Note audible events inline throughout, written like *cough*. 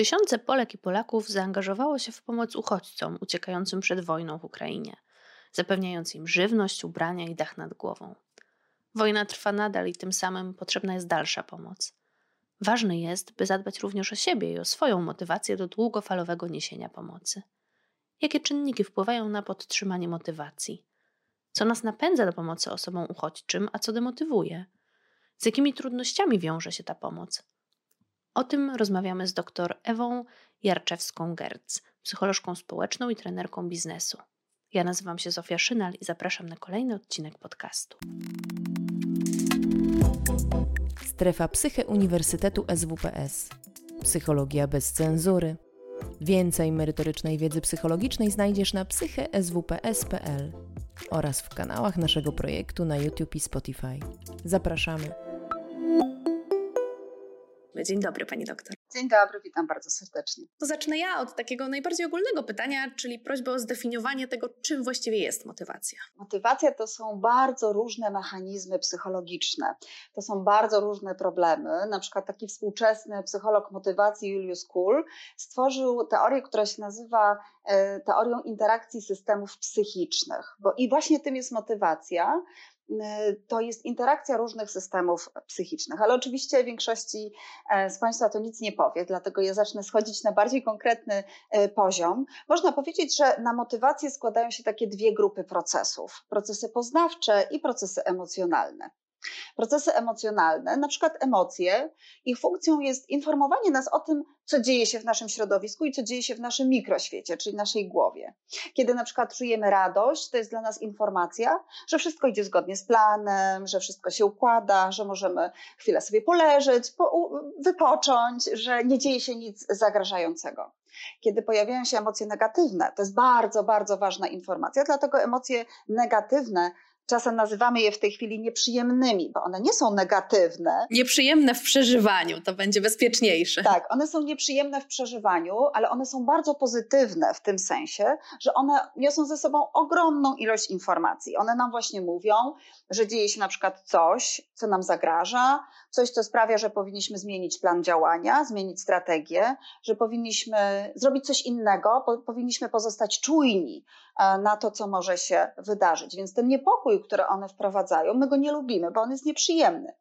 Tysiące Polek i Polaków zaangażowało się w pomoc uchodźcom uciekającym przed wojną w Ukrainie, zapewniając im żywność, ubrania i dach nad głową. Wojna trwa nadal i tym samym potrzebna jest dalsza pomoc. Ważne jest, by zadbać również o siebie i o swoją motywację do długofalowego niesienia pomocy. Jakie czynniki wpływają na podtrzymanie motywacji? Co nas napędza do pomocy osobom uchodźczym, a co demotywuje? Z jakimi trudnościami wiąże się ta pomoc? O tym rozmawiamy z dr Ewą Jarczewską-Gerc, psycholożką społeczną i trenerką biznesu. Ja nazywam się Zofia Szynal i zapraszam na kolejny odcinek podcastu. Strefa Psyche Uniwersytetu SWPS. Psychologia bez cenzury. Więcej merytorycznej wiedzy psychologicznej znajdziesz na psycheswps.pl oraz w kanałach naszego projektu na YouTube i Spotify. Zapraszamy. Dzień dobry, pani doktor. Dzień dobry, witam bardzo serdecznie. To zacznę ja od takiego najbardziej ogólnego pytania, czyli prośby o zdefiniowanie tego, czym właściwie jest motywacja. Motywacja to są bardzo różne mechanizmy psychologiczne. To są bardzo różne problemy. Na przykład taki współczesny psycholog motywacji Julius Kuhl stworzył teorię, która się nazywa e, teorią interakcji systemów psychicznych. Bo i właśnie tym jest motywacja, to jest interakcja różnych systemów psychicznych, ale oczywiście większości e, z Państwa to nic nie powie, dlatego ja zacznę schodzić na bardziej konkretny e, poziom. Można powiedzieć, że na motywację składają się takie dwie grupy procesów: procesy poznawcze i procesy emocjonalne. Procesy emocjonalne, na przykład emocje, ich funkcją jest informowanie nas o tym, co dzieje się w naszym środowisku i co dzieje się w naszym mikroświecie, czyli naszej głowie. Kiedy na przykład czujemy radość, to jest dla nas informacja, że wszystko idzie zgodnie z planem, że wszystko się układa, że możemy chwilę sobie poleżeć, po, wypocząć, że nie dzieje się nic zagrażającego. Kiedy pojawiają się emocje negatywne, to jest bardzo, bardzo ważna informacja, dlatego emocje negatywne czasem nazywamy je w tej chwili nieprzyjemnymi, bo one nie są negatywne. Nieprzyjemne w przeżywaniu, to będzie bezpieczniejsze. Tak, one są nieprzyjemne w przeżywaniu, ale one są bardzo pozytywne w tym sensie, że one niosą ze sobą ogromną ilość informacji. One nam właśnie mówią, że dzieje się na przykład coś, co nam zagraża, coś, co sprawia, że powinniśmy zmienić plan działania, zmienić strategię, że powinniśmy zrobić coś innego, powinniśmy pozostać czujni e, na to, co może się wydarzyć. Więc ten niepokój, który one wprowadzają, my go nie lubimy, bo on jest nieprzyjemny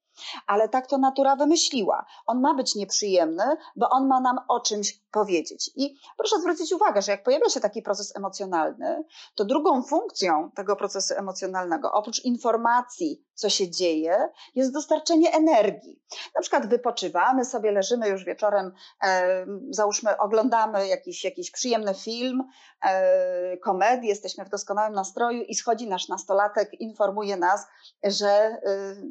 ale tak to natura wymyśliła. On ma być nieprzyjemny, bo on ma nam o czymś powiedzieć. I proszę zwrócić uwagę, że jak pojawia się taki proces emocjonalny, to drugą funkcją tego procesu emocjonalnego, oprócz informacji, co się dzieje, jest dostarczenie energii. Na przykład wypoczywamy sobie, leżymy już wieczorem, e, załóżmy, oglądamy jakiś, jakiś przyjemny film, e, komedię, jesteśmy w doskonałym nastroju i schodzi nasz nastolatek, informuje nas, że e,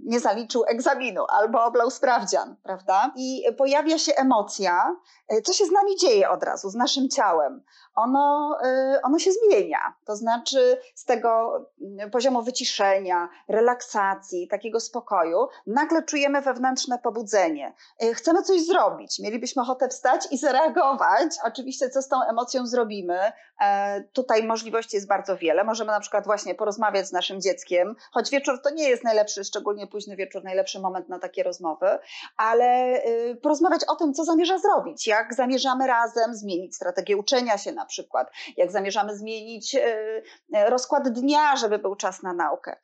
nie zaliczył egzaminu albo oblał sprawdzian, prawda? I pojawia się emocja, e, co się z nami dzieje od razu, z naszym ciałem. Ono, e, ono się zmienia, to znaczy z tego poziomu wyciszenia, relaksacji, takiego spokoju, nagle czujemy wewnętrzne pobudzenie. E, chcemy coś zrobić, mielibyśmy ochotę wstać i zareagować. Oczywiście, co z tą emocją zrobimy? E, tutaj możliwości jest bardzo wiele. Możemy na przykład właśnie porozmawiać z naszym dzieckiem, choć wieczór to nie jest najlepszy, szczególnie późny wieczór, najlepszy moment na takie rozmowy, ale e, porozmawiać o tym, co zamierza zrobić, jak zamierzamy razem zmienić strategię uczenia się na przykład, jak zamierzamy zmienić rozkład dnia, żeby był czas na naukę.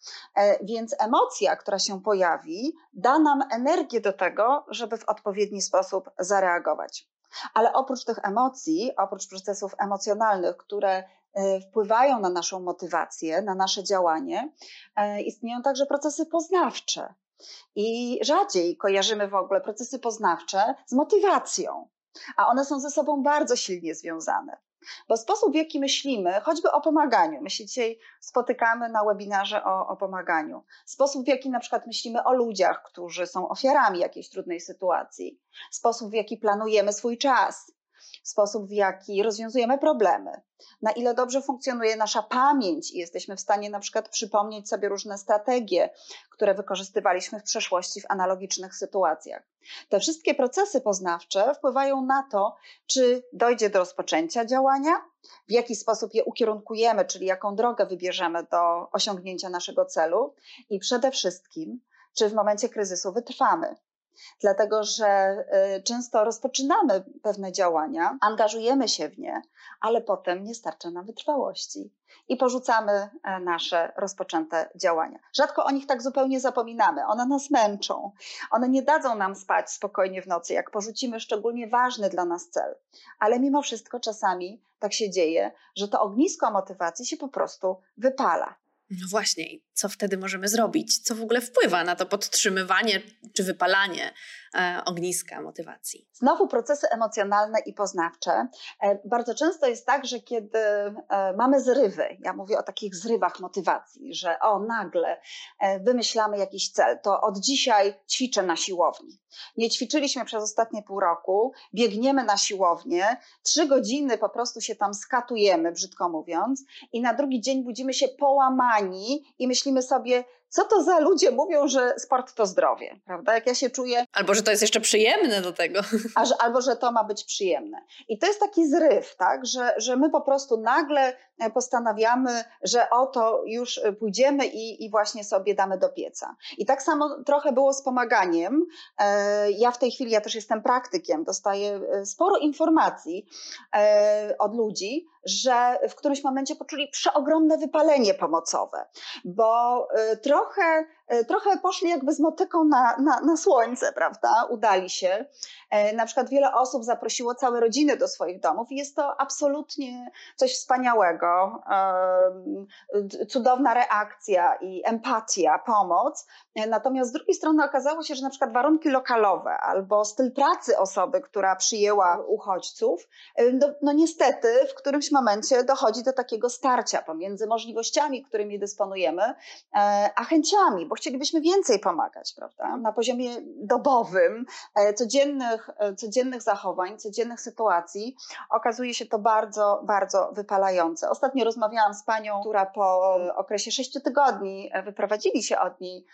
Więc emocje emocja, która się pojawi, da nam energię do tego, żeby w odpowiedni sposób zareagować. Ale oprócz tych emocji, oprócz procesów emocjonalnych, które e, wpływają na naszą motywację, na nasze działanie, e, istnieją także procesy poznawcze. I rzadziej kojarzymy w ogóle procesy poznawcze z motywacją, a one są ze sobą bardzo silnie związane. Bo sposób, w jaki myślimy, choćby o pomaganiu, my się dzisiaj spotykamy na webinarze o, o pomaganiu, sposób, w jaki na przykład myślimy o ludziach, którzy są ofiarami jakiejś trudnej sytuacji, sposób, w jaki planujemy swój czas, sposób, w jaki rozwiązujemy problemy, na ile dobrze funkcjonuje nasza pamięć i jesteśmy w stanie na przykład przypomnieć sobie różne strategie, które wykorzystywaliśmy w przeszłości w analogicznych sytuacjach. Te wszystkie procesy poznawcze wpływają na to, czy dojdzie do rozpoczęcia działania, w jaki sposób je ukierunkujemy, czyli jaką drogę wybierzemy do osiągnięcia naszego celu i przede wszystkim, czy w momencie kryzysu wytrwamy. Dlatego że y, często rozpoczynamy pewne działania, angażujemy się w nie, ale potem nie starcza nam wytrwałości i porzucamy e, nasze rozpoczęte działania. Rzadko o nich tak zupełnie zapominamy. One nas męczą. One nie dadzą nam spać spokojnie w nocy, jak porzucimy szczególnie ważny dla nas cel. Ale mimo wszystko czasami tak się dzieje, że to ognisko motywacji się po prostu wypala. No właśnie, co wtedy możemy zrobić? Co w ogóle wpływa na to podtrzymywanie czy wypalanie e, ogniska motywacji? Znowu procesy emocjonalne i poznawcze. E, bardzo często jest tak, że kiedy e, mamy zrywy, ja mówię o takich zrywach motywacji, że o nagle wymyślamy jakiś cel, to od dzisiaj ćwiczę na siłowni. Nie ćwiczyliśmy przez ostatnie pół roku, biegniemy na siłownię, trzy godziny po prostu się tam skatujemy, brzydko mówiąc, i na drugi dzień budzimy się połamani i myślimy sobie, co to za ludzie mówią, że sport to zdrowie, prawda? Jak ja się czuję. Albo że to jest jeszcze przyjemne do tego. *laughs* Albo że to ma być przyjemne. I to jest taki zryw, tak? Że, że my po prostu nagle e, postanawiamy, że oto już e, pójdziemy i, i właśnie sobie damy do pieca. I tak samo trochę było z pomaganiem. E, ja w tej chwili, ja też jestem praktykiem, dostaję sporo informacji od ludzi, że w którymś momencie poczuli przeogromne wypalenie pomocowe, bo trochę trochę, e, trochę poszli jakby z motyką na, na, na słońce, prawda? Udali się. E, na przykład wiele osób zaprosiło całe rodziny do swoich domów i jest to absolutnie coś wspaniałego. Cudowna reakcja i empatia, pomoc. E, natomiast z drugiej strony okazało się, że na przykład warunki lokalowe albo styl pracy osoby, która przyjęła uchodźców, no, no niestety w którymś momencie dochodzi do takiego starcia pomiędzy możliwościami, którymi dysponujemy, a chęciami, bo chcielibyśmy więcej pomagać, prawda? Na poziomie dobowym, e, codziennych, e, codziennych zachowań, codziennych sytuacji okazuje się to bardzo, bardzo wypalające. Ostatnio rozmawiałam z panią, która po okresie sześciu tygodni e, wyprowadzili się od niej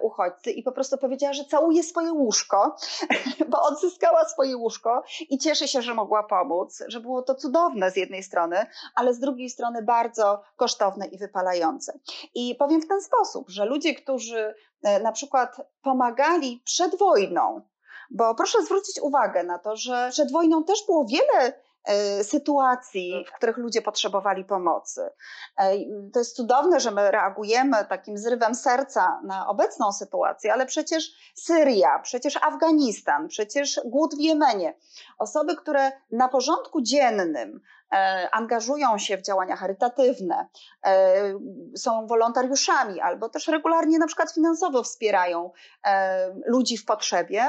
uchodźcy i po prostu powiedziała, że całuje swoje łóżko, *laughs* bo odzyskała swoje łóżko i cieszy się, że mogła pomóc, że było to cudowne z jednej strony, ale z drugiej strony bardzo kosztowne i wypalające. I powiem w ten sposób, że ludzie, którzy e, na przykład pomagali przed wojną, bo proszę zwrócić uwagę na to, że przed wojną też było wiele e, sytuacji, w których ludzie potrzebowali pomocy. E, to jest cudowne, że my reagujemy takim zrywem serca na obecną sytuację, ale przecież Syria, przecież Afganistan, przecież głód w Jemenie. Osoby, które na porządku dziennym angażują się w działania charytatywne, e, są wolontariuszami albo też regularnie na przykład finansowo wspierają e, ludzi w potrzebie,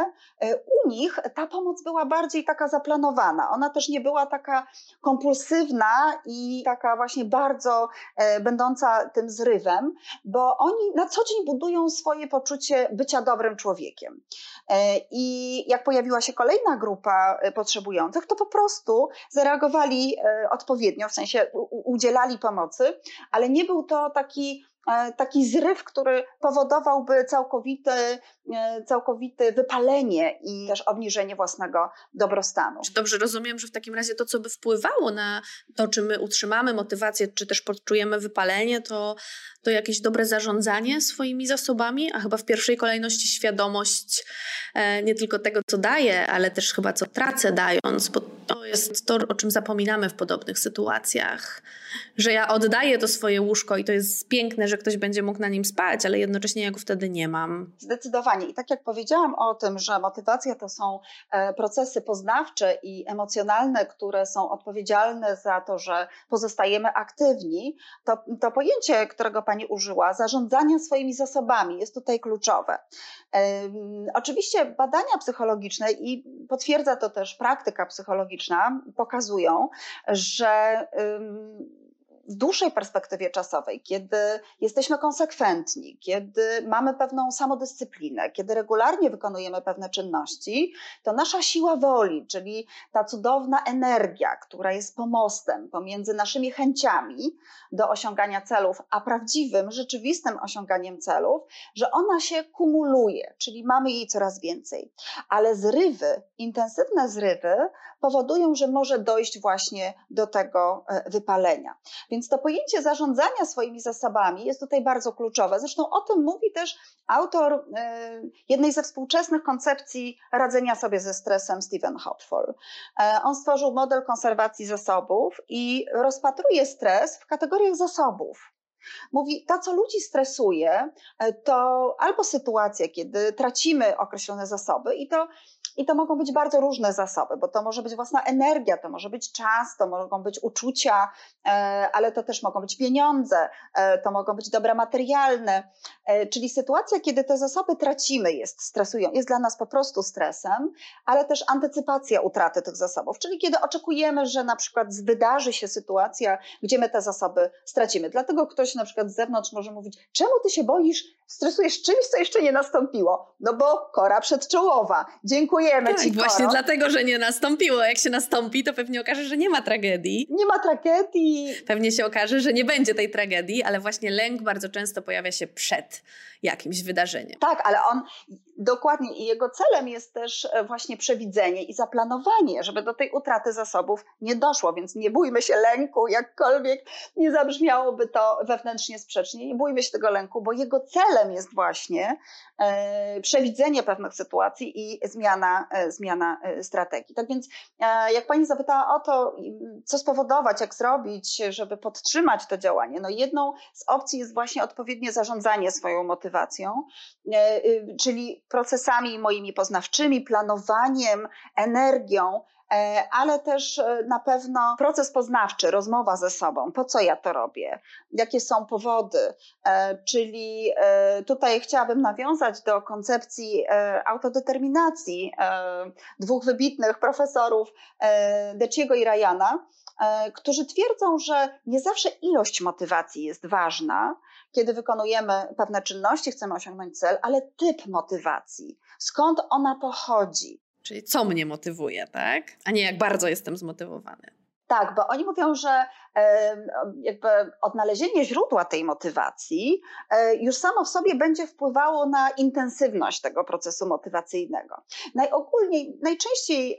u nich ta pomoc była bardziej taka zaplanowana. Ona też nie była taka kompulsywna i taka właśnie bardzo będąca tym zrywem, bo oni na co dzień budują swoje poczucie bycia dobrym człowiekiem. I jak pojawiła się kolejna grupa potrzebujących, to po prostu zareagowali odpowiednio, w sensie udzielali pomocy, ale nie był to taki e, taki zryw, który powodowałby całkowite, całkowite wypalenie i też obniżenie własnego dobrostanu. Czy dobrze rozumiem, że w takim razie to, co by wpływało na to, czy my utrzymamy motywację, czy też poczujemy wypalenie, to, to jakieś dobre zarządzanie swoimi zasobami, a chyba w pierwszej kolejności świadomość e, nie tylko tego, co daję, ale też chyba co tracę dając, bo to jest to, o czym zapominamy w podobnych sytuacjach, że ja oddaję to swoje łóżko i to jest piękne, że ktoś będzie mógł na nim spać, ale jednocześnie ja go wtedy nie mam. Zdecydowanie. I tak jak powiedziałam o tym, że motywacja to są e, procesy poznawcze i emocjonalne, które są odpowiedzialne za to, że pozostajemy aktywni, to, to pojęcie, którego Pani użyła, zarządzania swoimi zasobami jest tutaj kluczowe. Oczywiście badania psychologiczne i potwierdza to też praktyka psychologiczna pokazują, że w dłuższej perspektywie czasowej, kiedy jesteśmy konsekwentni, kiedy mamy pewną samodyscyplinę, kiedy regularnie wykonujemy pewne czynności, to nasza siła woli, czyli ta cudowna energia, która jest pomostem pomiędzy naszymi chęciami do osiągania celów, a prawdziwym, rzeczywistym osiąganiem celów, że ona się kumuluje, czyli mamy jej coraz więcej. Ale zrywy, intensywne zrywy powodują, że może dojść właśnie do tego wypalenia. Więc to pojęcie zarządzania swoimi zasobami jest tutaj bardzo kluczowe. Zresztą o tym mówi też autor jednej ze współczesnych koncepcji radzenia sobie ze stresem, Stephen Hopfall. On stworzył model konserwacji zasobów i rozpatruje stres w kategoriach zasobów. Mówi, to co ludzi stresuje, e, to albo sytuacja, kiedy tracimy określone zasoby i to i to mogą być bardzo różne zasoby, bo to może być własna energia, to może być czas, to mogą być uczucia, e, ale to też mogą być pieniądze, e, to mogą być dobra materialne. E, czyli sytuacja, kiedy te zasoby tracimy, jest stresują, jest dla nas po prostu stresem, ale też antycypacja utraty tych zasobów, czyli kiedy oczekujemy, że na przykład wydarzy się sytuacja, gdzie my te zasoby stracimy. Dlatego ktoś na przykład z zewnątrz może mówić, czemu ty się boisz, stresujesz czymś, co jeszcze nie nastąpiło? No bo kora przedczołowa. Dziękuję Dziękujemy tak, Ci. Właśnie Koro. dlatego, że nie nastąpiło. Jak się nastąpi, to pewnie okaże, że nie ma tragedii. Nie ma tragedii. Pewnie się okaże, że nie będzie tej tragedii, ale właśnie lęk bardzo często pojawia się przed jakimś wydarzeniem. Tak, ale on dokładnie i jego celem jest też e, właśnie przewidzenie i zaplanowanie, żeby do tej utraty zasobów nie doszło, więc nie bójmy się lęku, jakkolwiek nie zabrzmiałoby to wewnętrznie sprzecznie, nie bójmy się tego lęku, bo jego celem jest właśnie e, przewidzenie pewnych sytuacji i zmiana, e, zmiana strategii. Tak więc jak pani zapytała o to, co spowodować, jak zrobić, żeby podtrzymać to działanie, no jedną z opcji jest właśnie odpowiednie zarządzanie swoją motywacją y, czyli procesami moimi poznawczymi, planowaniem, energią, e, ale też e, na pewno proces poznawczy, rozmowa ze sobą, po co ja to robię, jakie są powody. Czyli tutaj chciałabym nawiązać do koncepcji autodeterminacji dwóch wybitnych profesorów, Deciego i Ryana, którzy twierdzą, że nie zawsze ilość motywacji jest ważna, kiedy wykonujemy pewne czynności, chcemy osiągnąć cel, ale typ motywacji, skąd ona pochodzi. Czyli co mnie motywuje, tak? A nie jak bardzo jestem zmotywowany. Tak, bo oni mówią, że jakby odnalezienie źródła tej motywacji e, już samo w sobie będzie wpływało na intensywność tego procesu motywacyjnego. Najogólniej, najczęściej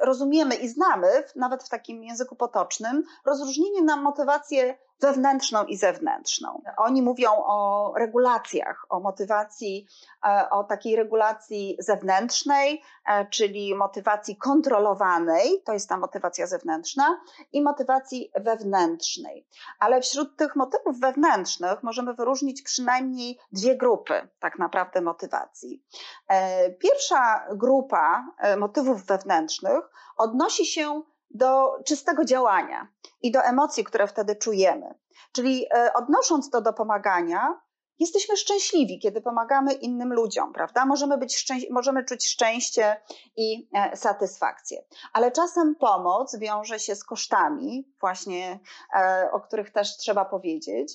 rozumiemy i znamy, nawet w takim języku potocznym, rozróżnienie na motywację wewnętrzną i zewnętrzną. Oni mówią o regulacjach, o motywacji, e, o takiej regulacji zewnętrznej, e, czyli motywacji kontrolowanej, to jest ta motywacja zewnętrzna, i motywacji wewnętrznej. Ale wśród tych motywów wewnętrznych możemy wyróżnić przynajmniej dwie grupy tak naprawdę motywacji. E, pierwsza grupa motywów wewnętrznych odnosi się do czystego działania i do emocji, które wtedy czujemy. Czyli e, odnosząc to do pomagania, jesteśmy szczęśliwi, kiedy pomagamy innym ludziom, prawda? Możemy, być możemy czuć szczęście i e, satysfakcję. Ale czasem pomoc wiąże się z kosztami, właśnie e, o których też trzeba powiedzieć.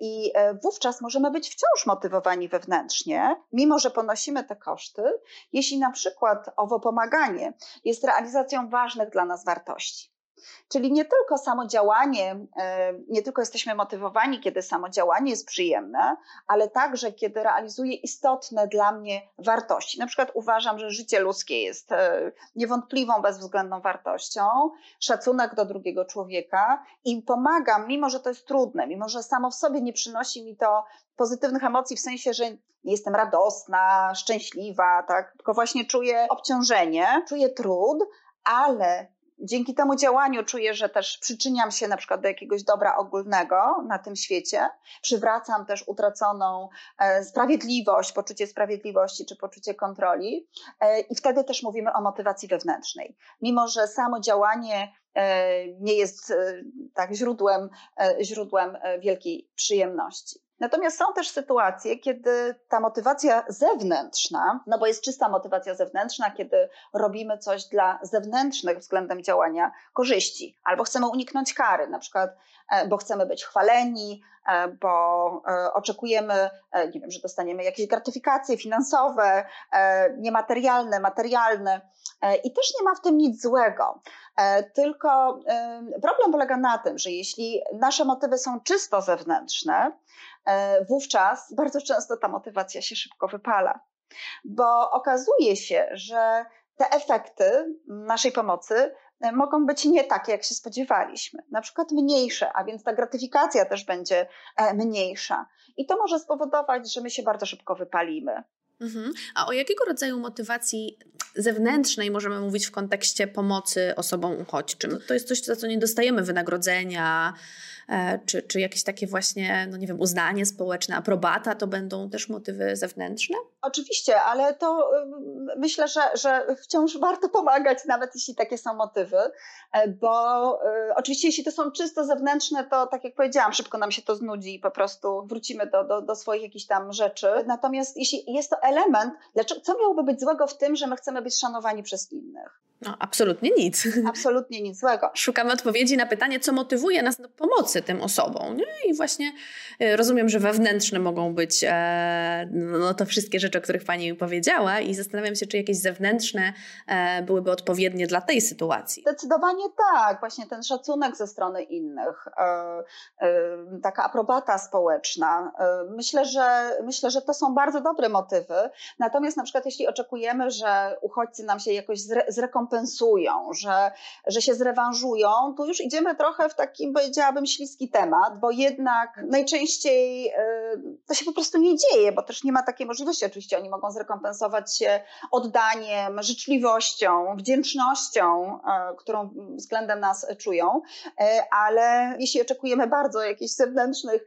I wówczas możemy być wciąż motywowani wewnętrznie, mimo że ponosimy te koszty, jeśli na przykład owo pomaganie jest realizacją ważnych dla nas wartości. Czyli nie tylko samo działanie, e, nie tylko jesteśmy motywowani, kiedy samo działanie jest przyjemne, ale także kiedy realizuje istotne dla mnie wartości. Na przykład uważam, że życie ludzkie jest e, niewątpliwą, bezwzględną wartością, szacunek do drugiego człowieka i pomagam, mimo że to jest trudne, mimo że samo w sobie nie przynosi mi to pozytywnych emocji, w sensie, że nie jestem radosna, szczęśliwa, tak? tylko właśnie czuję obciążenie, czuję trud, ale dzięki temu działaniu czuję, że też przyczyniam się na przykład do jakiegoś dobra ogólnego na tym świecie, przywracam też utraconą e, sprawiedliwość, poczucie sprawiedliwości czy poczucie kontroli e, i wtedy też mówimy o motywacji wewnętrznej. Mimo, że samo działanie e, nie jest tak źródłem, źródłem wielkiej przyjemności. Natomiast są też sytuacje, kiedy ta motywacja zewnętrzna, no bo jest czysta motywacja zewnętrzna, kiedy robimy coś dla zewnętrznych względem działania korzyści, albo chcemy uniknąć kary, na przykład, e, bo chcemy być chwaleni, e, bo e, oczekujemy, nie wiem, że dostaniemy jakieś gratyfikacje finansowe, niematerialne, materialne. I też nie ma w tym nic złego. Tylko problem polega na tym, że jeśli nasze motywy są czysto zewnętrzne, E, wówczas bardzo często ta motywacja się szybko wypala. Bo okazuje się, że te efekty naszej pomocy e, mogą być nie takie, jak się spodziewaliśmy, na przykład mniejsze, a więc ta gratyfikacja też będzie e, mniejsza. I to może spowodować, że my się bardzo szybko wypalimy. Mhm. A o jakiego rodzaju motywacji zewnętrznej możemy mówić w kontekście pomocy osobom uchodźczym? To jest coś, za co nie dostajemy wynagrodzenia, czy, czy jakieś takie właśnie, no nie wiem, uznanie społeczne, aprobata, to będą też motywy zewnętrzne? Oczywiście, ale to myślę, że, że wciąż warto pomagać, nawet jeśli takie są motywy, e, bo y, oczywiście jeśli to są czysto zewnętrzne, to tak jak powiedziałam, szybko nam się to znudzi i po prostu wrócimy do, do, do swoich jakichś tam rzeczy. Natomiast jeśli jest to element, dlaczego, co miałoby być złego w tym, że my chcemy być szanowani przez innych? No, absolutnie nic. Absolutnie nic złego. Szukamy odpowiedzi na pytanie, co motywuje nas do pomocy tym osobom. Nie? I właśnie rozumiem, że wewnętrzne mogą być e, no, to wszystkie rzeczy, o których Pani powiedziała, i zastanawiam się, czy jakieś zewnętrzne e, byłyby odpowiednie dla tej sytuacji. Zdecydowanie tak. Właśnie ten szacunek ze strony innych, taka aprobata społeczna. Myślę, że myślę, że to są bardzo dobre motywy. Natomiast na przykład, jeśli oczekujemy, że uchodźcy nam się jakoś zrekompensują, kompensują, że, że się zrewanżują, to już idziemy trochę w takim, powiedziałabym, śliski temat, bo jednak najczęściej y, to się po prostu nie dzieje, bo też nie ma takiej możliwości. Oczywiście oni mogą zrekompensować się oddaniem, życzliwością, wdzięcznością, y, którą względem nas czują, y, ale jeśli oczekujemy bardzo jakichś zewnętrznych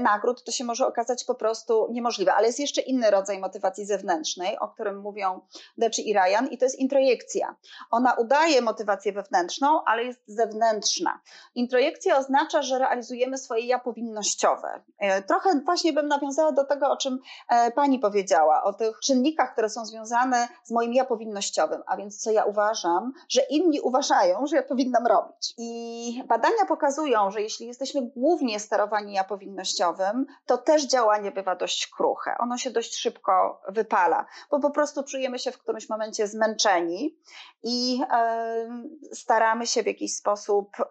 nagród, to się może okazać po prostu niemożliwe. Ale jest jeszcze inny rodzaj motywacji zewnętrznej, o którym mówią Deczy i Ryan, i to jest introjekcja. Ona udaje motywację wewnętrzną, ale jest zewnętrzna. Introjekcja oznacza, że realizujemy swoje ja powinnościowe. E, trochę właśnie bym nawiązała do tego, o czym e, pani powiedziała, o tych czynnikach, które są związane z moim ja powinnościowym, a więc co ja uważam, że inni uważają, że ja powinnam robić. I badania pokazują, że jeśli jesteśmy głównie sterowani ja powinnościowym, to też działanie bywa dość kruche. Ono się dość szybko wypala, bo po prostu czujemy się w którymś momencie zmęczeni i staramy się w jakiś sposób, e,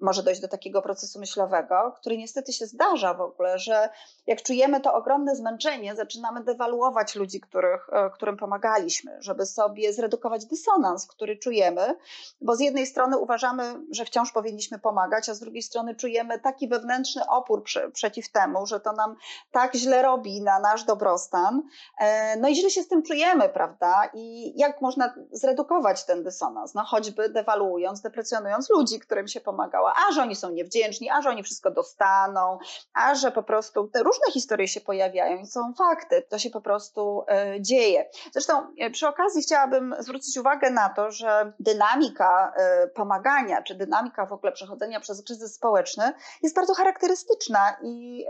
może dojść do takiego procesu myślowego, który niestety się zdarza w ogóle, że jak czujemy to ogromne zmęczenie, zaczynamy dewaluować ludzi, których, e, którym pomagaliśmy, żeby sobie zredukować dysonans, który czujemy, bo z jednej strony uważamy, że wciąż powinniśmy pomagać, a z drugiej strony czujemy taki wewnętrzny opór przy, przeciw temu, że to nam tak źle robi na nasz dobrostan. E, no i źle się z tym czujemy, prawda? I jak można zredukować ten dysonans, no choćby dewaluując, deprecjonując ludzi, którym się pomagała, a że oni są niewdzięczni, a że oni wszystko dostaną, a że po prostu te różne historie się pojawiają i są fakty, to się po prostu y, dzieje. Zresztą y, przy okazji chciałabym zwrócić uwagę na to, że dynamika y, pomagania, czy dynamika w ogóle przechodzenia przez kryzys społeczny jest bardzo charakterystyczna i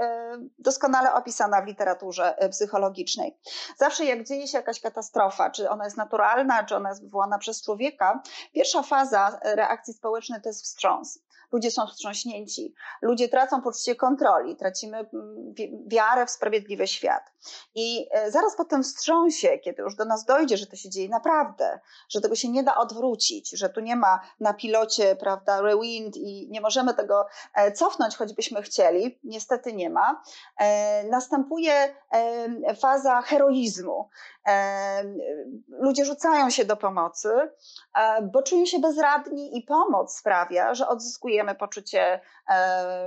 doskonale opisana w literaturze psychologicznej. Zawsze jak dzieje się jakaś katastrofa, czy ona jest naturalna, czy ona jest wywołana przez człowieka, pierwsza faza reakcji społecznej to jest wstrząs ludzie są wstrząśnięci, ludzie tracą poczucie kontroli, tracimy mm, wiarę w sprawiedliwy świat. I e, zaraz po tym wstrząsie, kiedy już do nas dojdzie, że to się dzieje naprawdę, że tego się nie da odwrócić, że tu nie ma na pilocie, prawda, rewind i nie możemy tego e, cofnąć, choćbyśmy chcieli, niestety nie ma, e, następuje faza heroizmu. Ludzie rzucają się do pomocy, bo czują się bezradni i pomoc sprawia, że odzyskujemy poczucie,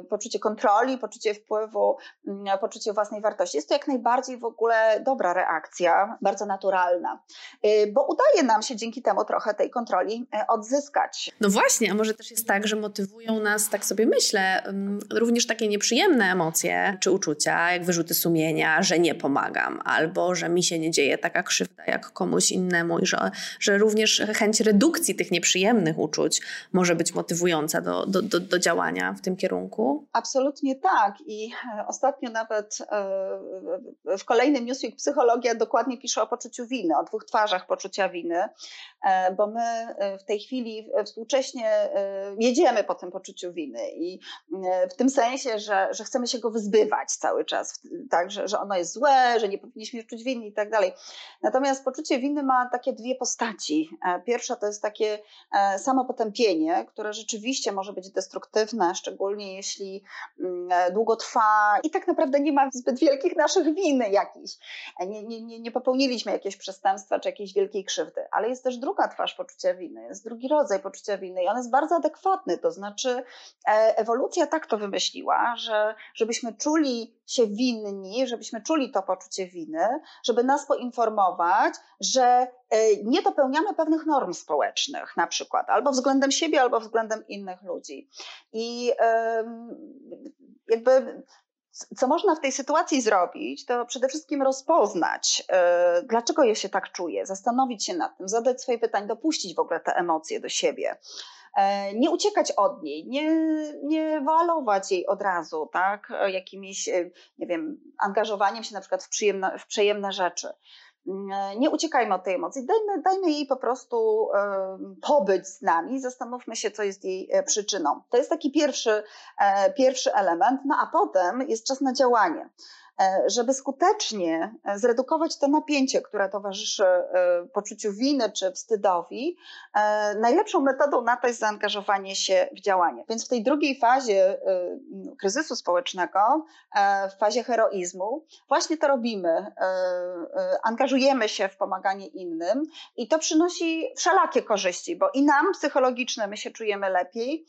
poczucie kontroli, poczucie wpływu, mm, poczucie własnej wartości. Jest to jak najbardziej w ogóle dobra reakcja, bardzo naturalna, y, bo udaje nam się dzięki temu trochę tej kontroli e, odzyskać. No właśnie, a może też jest tak, że motywują nas, tak sobie myślę, mm, również takie nieprzyjemne emocje czy uczucia, jak wyrzuty sumienia, że nie pomagam, albo że mi się nie dzieje taka krzywda jak komuś innemu i że, że również chęć redukcji tych nieprzyjemnych uczuć może być motywująca do, do, do, do działania w tym kierunku? Absolutnie tak. I e, ostatnio nawet e, w kolejnym Newsweek Psychologia dokładnie pisze o poczuciu winy, o dwóch twarzach poczucia winy, e, bo my w tej chwili współcześnie jedziemy po tym poczuciu winy i w tym sensie, że, że chcemy się go wyzbywać cały czas, tak, że, że ono jest złe, że nie powinniśmy czuć winy i tak dalej. Natomiast poczucie winy ma takie dwie postaci. Pierwsza to jest takie samopotępienie, które rzeczywiście może być destruktywne, szczególnie jeśli mm, długo trwa i tak naprawdę nie ma zbyt wielkich naszych winy jakichś. Nie, nie, nie, nie popełniliśmy jakiegoś przestępstwa czy jakiejś wielkiej krzywdy, ale jest też druga twarz poczucia winy, jest drugi rodzaj poczucia winy i on jest bardzo adekwatny, to znaczy e, ewolucja tak to wymyśliła, że żebyśmy czuli się winni, żebyśmy czuli to poczucie winy, żeby nas poinformować, że e, nie dopełniamy pewnych norm społecznych, na przykład, albo względem siebie, albo względem innych ludzi. I jakby co można w tej sytuacji zrobić, to przede wszystkim rozpoznać, e, dlaczego ja się tak czuję, zastanowić się nad tym, zadać swoje pytania, dopuścić w ogóle te emocje do siebie. E, nie uciekać od niej, nie, nie walować jej od razu, tak, jakimiś, nie wiem, angażowaniem się na przykład w, przyjemne, w rzeczy. Mm, nie uciekajmy od tej emocji, dajmy, dajmy jej po prostu pobyć z nami, zastanówmy się, co jest jej e, przyczyną. To jest taki pierwszy, e, pierwszy element, no a potem jest czas na działanie. E, żeby skutecznie e, zredukować to napięcie, które towarzyszy e, poczuciu winy czy wstydowi, najlepszą metodą na to jest zaangażowanie się w działanie. Więc w tej drugiej fazie kryzysu społecznego, w fazie heroizmu, właśnie to robimy. Angażujemy się w pomaganie innym i to przynosi wszelakie korzyści, bo i nam psychologiczne my się czujemy lepiej,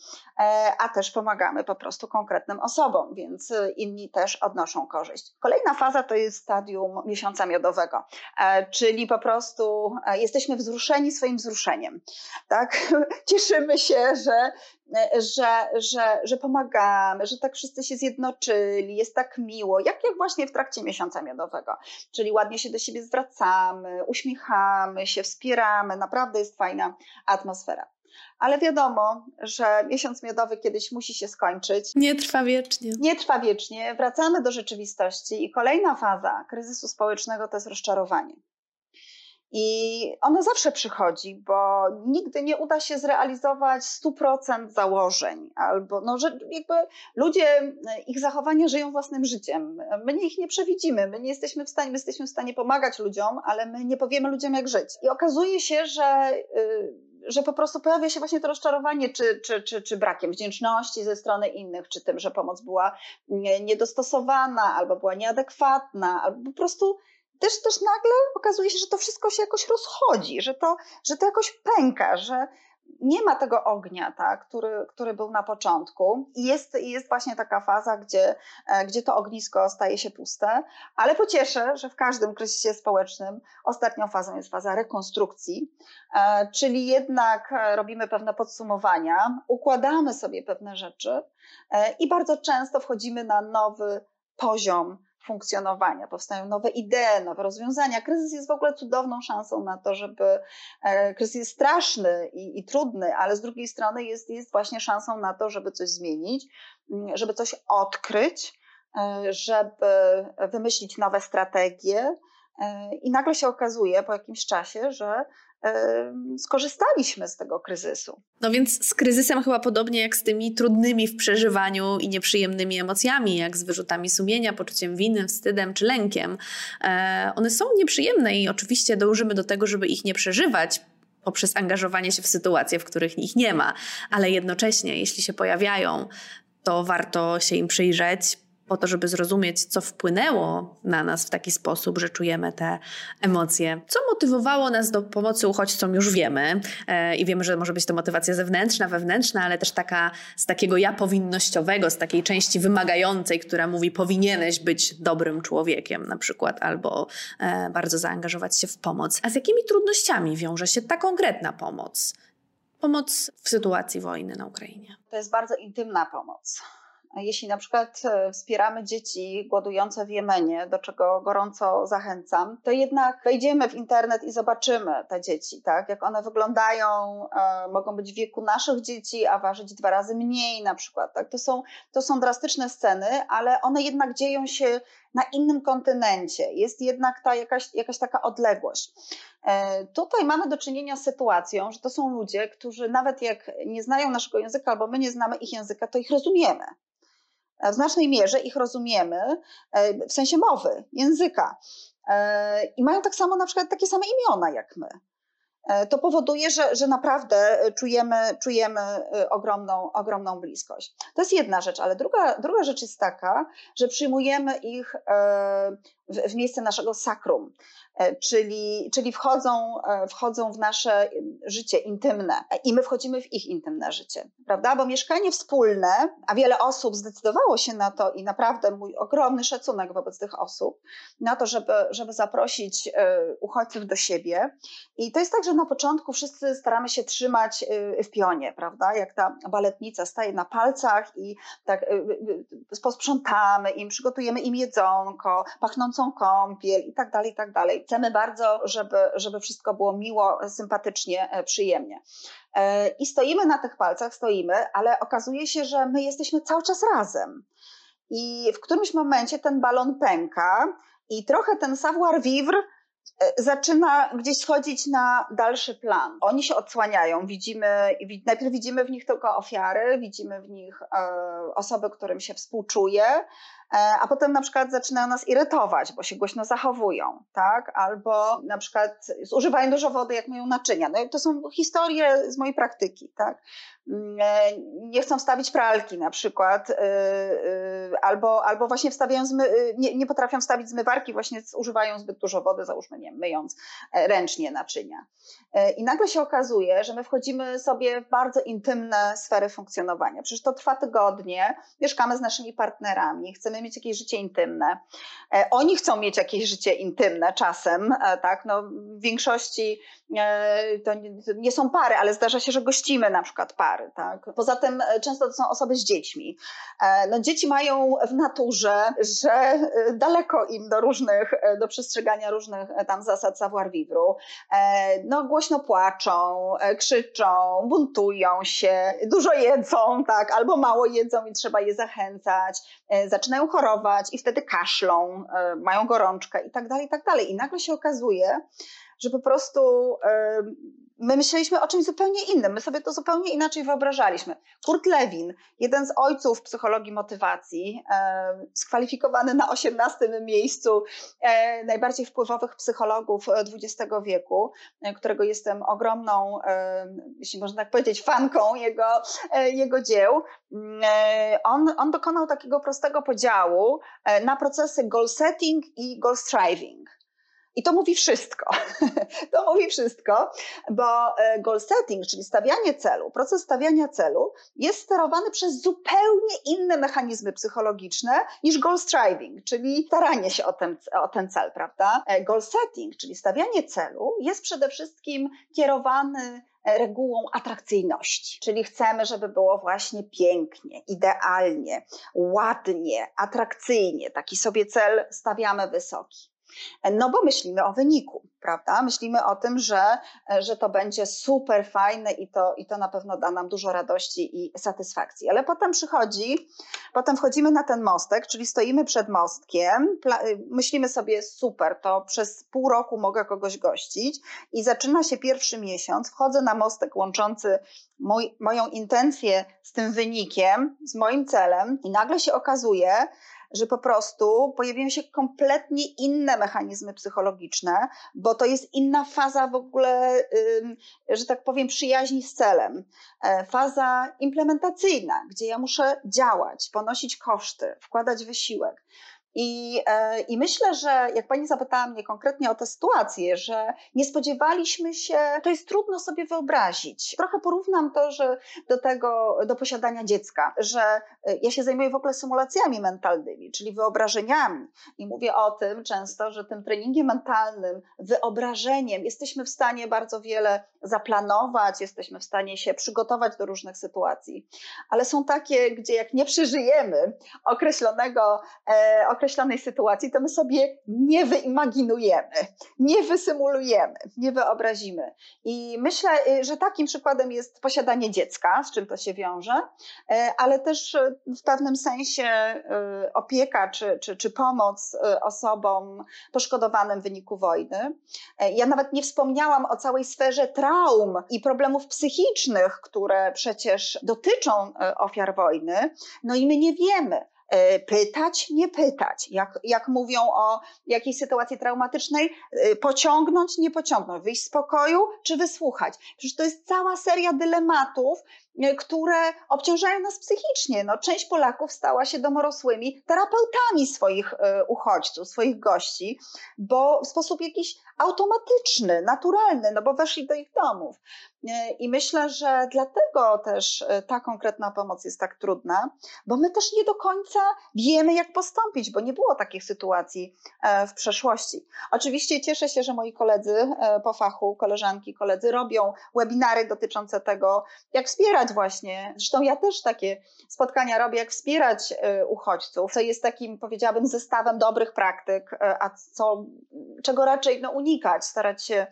a też pomagamy po prostu konkretnym osobom, więc inni też odnoszą korzyść. Kolejna faza to jest stadium miesiąca miodowego, e, czyli po prostu e, jesteśmy wzruszeni swoim wzruszeniem. Tak? *laughs* Cieszymy się, że, e, że, że, że pomagamy, że tak wszyscy się zjednoczyli, jest tak miło, jak, jak właśnie w trakcie miesiąca miodowego. Czyli ładnie się do siebie zwracamy, uśmiechamy się, wspieramy, naprawdę jest fajna atmosfera ale wiadomo, że miesiąc miodowy kiedyś musi się skończyć. Nie trwa wiecznie. Nie trwa wiecznie. Wracamy do rzeczywistości i kolejna faza kryzysu społecznego to jest rozczarowanie. I ono zawsze przychodzi, bo nigdy nie uda się zrealizować 100% założeń, albo no, że jakby ludzie, ich zachowania żyją własnym życiem. My ich nie przewidzimy, my nie jesteśmy w stanie, my jesteśmy w stanie pomagać ludziom, ale my nie powiemy ludziom, jak żyć. I okazuje się, że. Że po prostu pojawia się właśnie to rozczarowanie, czy, czy, czy, czy brakiem wdzięczności ze strony innych, czy tym, że pomoc była niedostosowana, albo była nieadekwatna, albo po prostu też, też nagle okazuje się, że to wszystko się jakoś rozchodzi, że to, że to jakoś pęka, że, nie ma tego ognia, tak, który, który był na początku. I jest, jest właśnie taka faza, gdzie, e, gdzie to ognisko staje się puste, ale pocieszę, że w każdym kryzysie społecznym ostatnią fazą jest faza rekonstrukcji, e, czyli jednak e, robimy pewne podsumowania, układamy sobie pewne rzeczy i bardzo często wchodzimy na nowy poziom funkcjonowania, powstają nowe idee, nowe rozwiązania. Kryzys jest w ogóle cudowną szansą na to, żeby e, kryzys jest straszny i, i, trudny, ale z drugiej strony jest, jest właśnie szansą na to, żeby coś zmienić, mm, żeby coś odkryć, e, żeby wymyślić nowe strategie. E, I nagle się okazuje po jakimś czasie, że skorzystaliśmy z tego kryzysu. No więc z kryzysem chyba podobnie jak z tymi trudnymi w przeżywaniu i nieprzyjemnymi emocjami, jak z wyrzutami sumienia, poczuciem winy, wstydem czy lękiem. E, one są nieprzyjemne i oczywiście dążymy do tego, żeby ich nie przeżywać, poprzez angażowanie się w sytuacje, w których ich nie ma, ale jednocześnie, jeśli się pojawiają, to warto się im przyjrzeć, po to, żeby zrozumieć, co wpłynęło na nas w taki sposób, że czujemy te emocje. Co motywowało nas do pomocy uchodźcom, już wiemy. E, I wiemy, że może być to motywacja zewnętrzna, wewnętrzna, ale też taka z takiego ja powinnościowego, z takiej części wymagającej, która mówi, powinieneś być dobrym człowiekiem na przykład, albo e, bardzo zaangażować się w pomoc. A z jakimi trudnościami wiąże się ta konkretna pomoc? Pomoc w sytuacji wojny na Ukrainie. To jest bardzo intymna pomoc jeśli na przykład e, wspieramy dzieci głodujące w Jemenie, do czego gorąco zachęcam, to jednak wejdziemy w internet i zobaczymy te dzieci, tak? Jak one wyglądają, e, mogą być w wieku naszych dzieci, a ważyć dwa razy mniej na przykład, tak? To są, to są drastyczne sceny, ale one jednak dzieją się na innym kontynencie. Jest jednak ta jakaś, jakaś taka odległość. E, tutaj mamy do czynienia z sytuacją, że to są ludzie, którzy nawet jak nie znają naszego języka albo my nie znamy ich języka, to ich rozumiemy w znacznej mierze ich rozumiemy e, w sensie mowy, języka. E, I mają tak samo na przykład takie same imiona jak my. E, to powoduje, że, że naprawdę czujemy, czujemy e, ogromną, ogromną bliskość. To jest jedna rzecz, ale druga, druga rzecz jest taka, że przyjmujemy ich e, w, w miejsce naszego sakrum. E, czyli, czyli wchodzą, e, wchodzą w nasze życie intymne i my wchodzimy w ich intymne życie, prawda? Bo mieszkanie wspólne, a wiele osób zdecydowało się na to i naprawdę mój ogromny szacunek wobec tych osób, na to, żeby, żeby zaprosić e, uchodźców do siebie. I to jest tak, że na początku wszyscy staramy się trzymać w pionie, prawda? Jak ta baletnica staje na palcach i tak posprzątamy im, przygotujemy im jedzonko, pachnącą kąpiel i tak dalej, i tak dalej Chcemy bardzo, żeby, żeby wszystko było miło, sympatycznie, e, przyjemnie. E, I stoimy na tych palcach, stoimy, ale okazuje się, że my jesteśmy cały czas razem. I w którymś momencie ten balon pęka i trochę ten savoir vivre e, zaczyna gdzieś schodzić na dalszy plan. Oni się odsłaniają, widzimy, najpierw widzimy w nich tylko ofiary, widzimy w nich osoby, którym się współczuje, a potem na przykład zaczynają nas irytować, bo się głośno zachowują, tak? Albo na przykład zużywają dużo wody, jak mają naczynia. No to są historie z mojej praktyki, tak? Mm, e, nie chcą wstawić pralki na przykład, y, y, albo, albo właśnie wstawiają, y, nie, nie potrafią wstawić zmywarki, właśnie używają zbyt dużo wody, załóżmy, nie myjąc e, ręcznie naczynia. I nagle się okazuje, że my wchodzimy sobie w bardzo intymne sfery funkcjonowania. Przecież to trwa tygodnie, mieszkamy z naszymi partnerami, chcemy mieć jakieś życie intymne. E, oni chcą mieć jakieś życie intymne czasem, e, tak? No, w większości e, to nie są pary, ale zdarza się, że gościmy na przykład pary, tak? Poza tym często to są osoby z dziećmi. No, dzieci mają w naturze, że daleko im do różnych, do przestrzegania różnych tam zasad savoir vivre. No, głośno płaczą, krzyczą, buntują się, dużo jedzą, tak? Albo mało jedzą i trzeba je zachęcać, zaczynają chorować i wtedy kaszlą, e, mają gorączkę i tak dalej, i tak dalej. I nagle się okazuje, że po prostu e, my myśleliśmy o czymś zupełnie innym, my sobie to zupełnie inaczej wyobrażaliśmy. Kurt Lewin, jeden z ojców psychologii motywacji, e, skwalifikowany na 18 miejscu najbardziej wpływowych psychologów XX wieku, którego jestem ogromną, jeśli można tak powiedzieć, fanką jego, jego dzieł, mm, on, on dokonał takiego prostego podziału e, na procesy goal setting i goal striving. I to mówi wszystko. *laughs* to mówi wszystko, bo e, goal setting, czyli stawianie celu, proces stawiania celu jest sterowany przez zupełnie inne mechanizmy psychologiczne niż goal striving, czyli staranie się o ten, o ten cel, prawda? E, goal setting, czyli stawianie celu, jest przede wszystkim kierowany regułą atrakcyjności, czyli chcemy, żeby było właśnie pięknie, idealnie, ładnie, atrakcyjnie. Taki sobie cel stawiamy wysoki. No bo myślimy o wyniku, prawda? Myślimy o tym, że, że to będzie super fajne i to, i to na pewno da nam dużo radości i satysfakcji. Ale potem przychodzi, potem wchodzimy na ten mostek, czyli stoimy przed mostkiem, myślimy sobie super, to przez pół roku mogę kogoś gościć i zaczyna się pierwszy miesiąc, wchodzę na mostek łączący mój, moją intencję z tym wynikiem, z moim celem i nagle się okazuje, że po prostu pojawiają się kompletnie inne mechanizmy psychologiczne, bo to jest inna faza w ogóle, że tak powiem, przyjaźni z celem. E, faza implementacyjna, gdzie ja muszę działać, ponosić koszty, wkładać wysiłek. I, e, I myślę, że jak pani zapytała mnie konkretnie o tę sytuację, że nie spodziewaliśmy się, to jest trudno sobie wyobrazić. Trochę porównam to, że do tego, do posiadania dziecka, że e, ja się zajmuję w ogóle symulacjami mentalnymi, czyli wyobrażeniami. I mówię o tym często, że tym treningiem mentalnym, wyobrażeniem jesteśmy w stanie bardzo wiele zaplanować, jesteśmy w stanie się przygotować do różnych sytuacji. Ale są takie, gdzie jak nie przeżyjemy określonego, e, określonej sytuacji, to my sobie nie wyimaginujemy, nie wysymulujemy, nie wyobrazimy. I myślę, y, że takim przykładem jest posiadanie dziecka, z czym to się wiąże, e, ale też w pewnym sensie y, opieka czy, czy, czy pomoc y, osobom poszkodowanym w wyniku wojny. Ja nawet nie wspomniałam o całej sferze traum i problemów psychicznych, które przecież dotyczą ofiar wojny. No i my nie wiemy, pytać, nie pytać. Jak, jak mówią o jakiejś sytuacji traumatycznej, e, pociągnąć, nie pociągnąć, wyjść z pokoju, czy wysłuchać. Przecież to jest cała seria dylematów, e, które obciążają nas psychicznie. No, część Polaków stała się domorosłymi terapeutami swoich uchodźców, swoich gości, bo w sposób jakiś automatyczny, naturalny, no bo weszli do ich domów. I myślę, że dlatego też ta konkretna pomoc jest tak trudna, bo my też nie do końca wiemy, jak postąpić, bo nie było takich sytuacji e, w przeszłości. Oczywiście cieszę się, że moi koledzy e, po fachu, koleżanki, koledzy robią webinary dotyczące tego, jak wspierać właśnie. Zresztą ja też takie spotkania robię, jak wspierać e, uchodźców, co jest takim, powiedziałabym, zestawem dobrych praktyk, a co, czego raczej no, unikać, starać się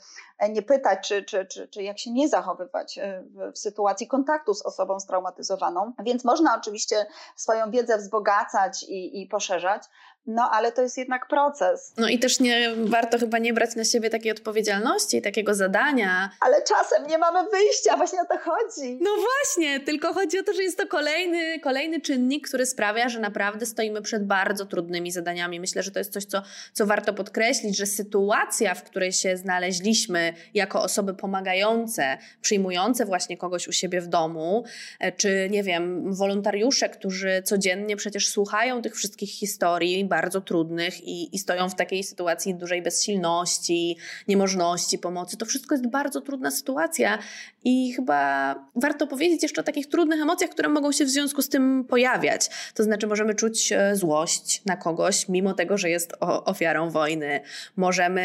nie pytać, czy, czy, czy, czy jak się nie zachowywać w, w sytuacji kontaktu z osobą straumatyzowaną. Więc można oczywiście swoją wiedzę wzbogacać i, i poszerzać, no ale to jest jednak proces. No i też nie warto chyba nie brać na siebie takiej odpowiedzialności, takiego zadania. Ale czasem nie mamy wyjścia, właśnie o to chodzi. No właśnie, tylko chodzi o to, że jest to kolejny, kolejny czynnik, który sprawia, że naprawdę stoimy przed bardzo trudnymi zadaniami. Myślę, że to jest coś, co, co warto podkreślić, że sytuacja, w której się znaleźliśmy jako osoby pomagające, przyjmujące właśnie kogoś u siebie w domu, e, czy nie wiem, wolontariusze, którzy codziennie przecież słuchają tych wszystkich historii, bardzo trudnych i, i stoją w takiej sytuacji dużej bezsilności, niemożności pomocy. To wszystko jest bardzo trudna sytuacja i chyba warto powiedzieć jeszcze o takich trudnych emocjach, które mogą się w związku z tym pojawiać. To znaczy, możemy czuć e, złość na kogoś, mimo tego, że jest ofiarą wojny. Możemy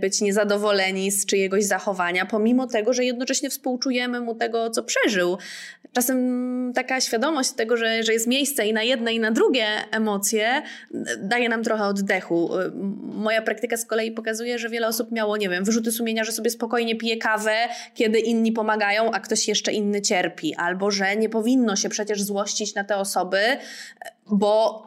być niezadowoleni z czyjegoś zachowania, pomimo tego, że jednocześnie współczujemy mu tego, co przeżył. Czasem taka świadomość tego, że, że jest miejsce i na jedne, i na drugie emocje, daje nam trochę oddechu. Moja praktyka z kolei pokazuje, że wiele osób miało, nie wiem, wyrzuty sumienia, że sobie spokojnie pije kawę, kiedy inni pomagają, a ktoś jeszcze inny cierpi, albo że nie powinno się przecież złościć na te osoby, bo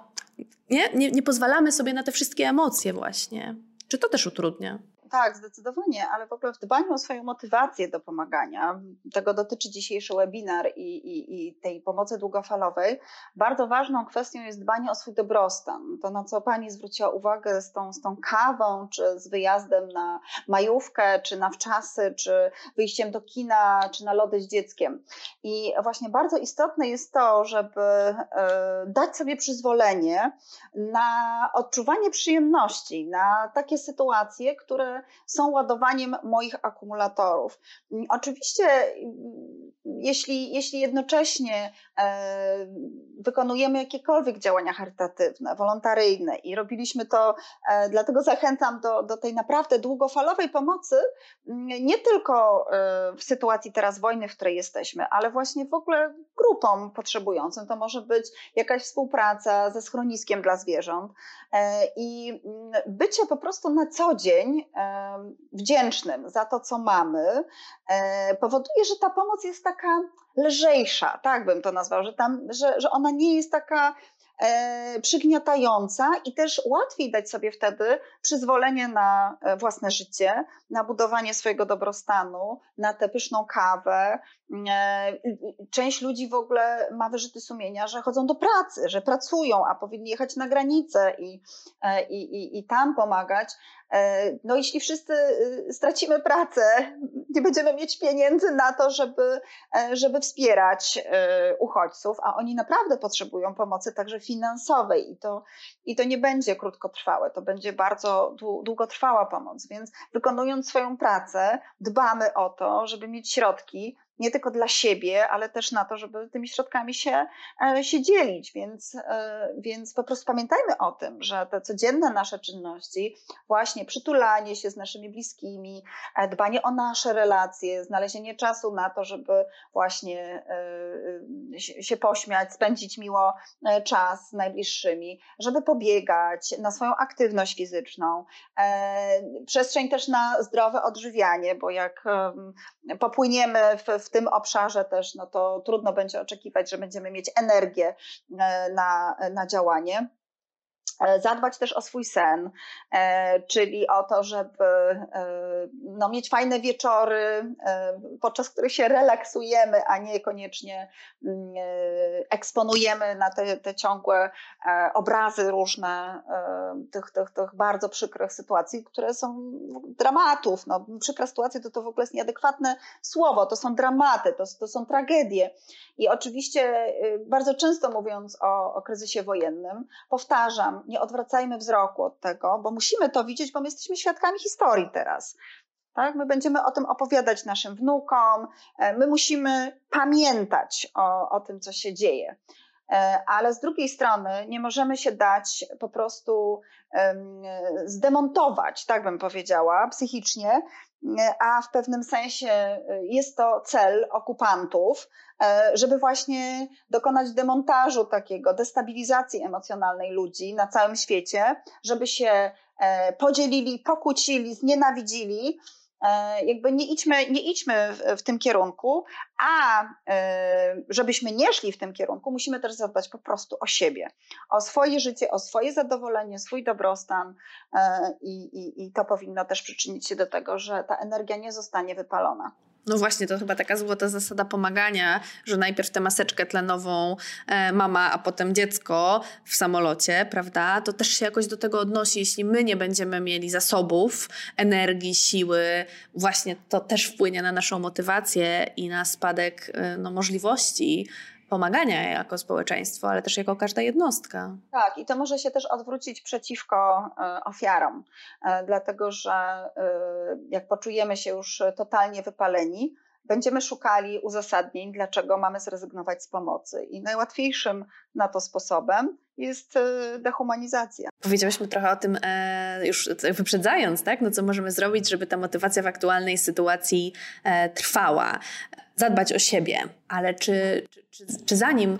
nie, nie, nie pozwalamy sobie na te wszystkie emocje właśnie. Czy to też utrudnia? Tak, zdecydowanie, ale w ogóle w dbaniu o swoją motywację do pomagania, tego dotyczy dzisiejszy webinar i, i, i tej pomocy długofalowej, bardzo ważną kwestią jest dbanie o swój dobrostan. To, na co Pani zwróciła uwagę z tą, z tą kawą, czy z wyjazdem na majówkę, czy na wczasy, czy wyjściem do kina, czy na lody z dzieckiem. I właśnie bardzo istotne jest to, żeby e, dać sobie przyzwolenie na odczuwanie przyjemności, na takie sytuacje, które są ładowaniem moich akumulatorów. Oczywiście, jeśli, jeśli jednocześnie e, wykonujemy jakiekolwiek działania charytatywne, wolontaryjne i robiliśmy to, e, dlatego zachęcam do, do tej naprawdę długofalowej pomocy, nie tylko e, w sytuacji teraz wojny, w której jesteśmy, ale właśnie w ogóle grupom potrzebującym. To może być jakaś współpraca ze schroniskiem dla zwierząt i bycie po prostu na co dzień wdzięcznym za to, co mamy, e, powoduje, że ta pomoc jest taka lżejsza, tak bym to nazwał, że, tam, że, że ona nie jest taka e, przygniatająca i też łatwiej dać sobie wtedy przyzwolenie na e, własne życie, na budowanie swojego dobrostanu, na tę pyszną kawę. Część ludzi w ogóle ma wyrzuty sumienia, że chodzą do pracy, że pracują, a powinni jechać na granicę i, i, i, i tam pomagać. E, no jeśli wszyscy y, stracimy pracę, nie będziemy mieć pieniędzy na to, żeby, e, żeby wspierać e, uchodźców, a oni naprawdę potrzebują pomocy także finansowej i to, i to nie będzie krótkotrwałe, to będzie bardzo długotrwała pomoc, więc wykonując swoją pracę, dbamy o to, żeby mieć środki nie tylko dla siebie, ale też na to, żeby tymi środkami się, e, się dzielić. Więc, e, więc po prostu pamiętajmy o tym, że te codzienne nasze czynności, właśnie przytulanie się z naszymi bliskimi, e, dbanie o nasze relacje, znalezienie czasu na to, żeby właśnie się pośmiać, spędzić miło czas z najbliższymi, żeby pobiegać na swoją aktywność fizyczną, przestrzeń też na zdrowe odżywianie, bo jak popłyniemy w, w tym obszarze też, no to trudno będzie oczekiwać, że będziemy mieć energię e, na, na działanie. E, zadbać też o swój sen, e, czyli o to, żeby e, no, mieć fajne wieczory, podczas których się relaksujemy, a nie koniecznie mm, eksponujemy na te, te ciągłe obrazy różne tych, tych, tych bardzo przykrych sytuacji, które są dramatów. No, przykre sytuacje to, to w ogóle jest nieadekwatne słowo, to są dramaty, to, to są tragedie. I oczywiście bardzo często mówiąc o, o kryzysie wojennym, powtarzam, nie odwracajmy wzroku od tego, bo musimy to widzieć, bo my jesteśmy świadkami historii teraz. Tak? My będziemy o tym opowiadać naszym wnukom, e, my musimy pamiętać o, o tym, co się dzieje. E, ale z drugiej strony nie możemy się dać po prostu zdemontować, tak bym powiedziała, psychicznie, a w pewnym sensie e, jest to cel okupantów, e, żeby właśnie dokonać demontażu takiego, destabilizacji emocjonalnej ludzi na całym świecie, żeby się podzielili, pokłócili, znienawidzili. E, jakby nie idźmy, nie idźmy w, w tym kierunku, a e, żebyśmy nie szli w tym kierunku, musimy też zadbać po prostu o siebie, o swoje życie, o swoje zadowolenie, swój dobrostan e, i, i, i to powinno też przyczynić się do tego, że ta energia nie zostanie wypalona. No właśnie, to chyba taka złota zasada pomagania, że najpierw tę maseczkę tlenową e, mama, a potem dziecko w samolocie, prawda? To też się jakoś do tego odnosi. Jeśli my nie będziemy mieli zasobów, energii, siły, właśnie to też wpłynie na naszą motywację i na spadek e, no, możliwości pomagania jako społeczeństwo, ale też jako każda jednostka. Tak, i to może się też odwrócić przeciwko e, ofiarom, e, dlatego że e, jak poczujemy się już totalnie wypaleni, będziemy szukali uzasadnień, dlaczego mamy zrezygnować z pomocy. I najłatwiejszym na to sposobem jest dehumanizacja. Powiedziałyśmy trochę o tym już wyprzedzając, tak? No co możemy zrobić, żeby ta motywacja w aktualnej sytuacji trwała zadbać o siebie, ale czy, czy, czy, zanim,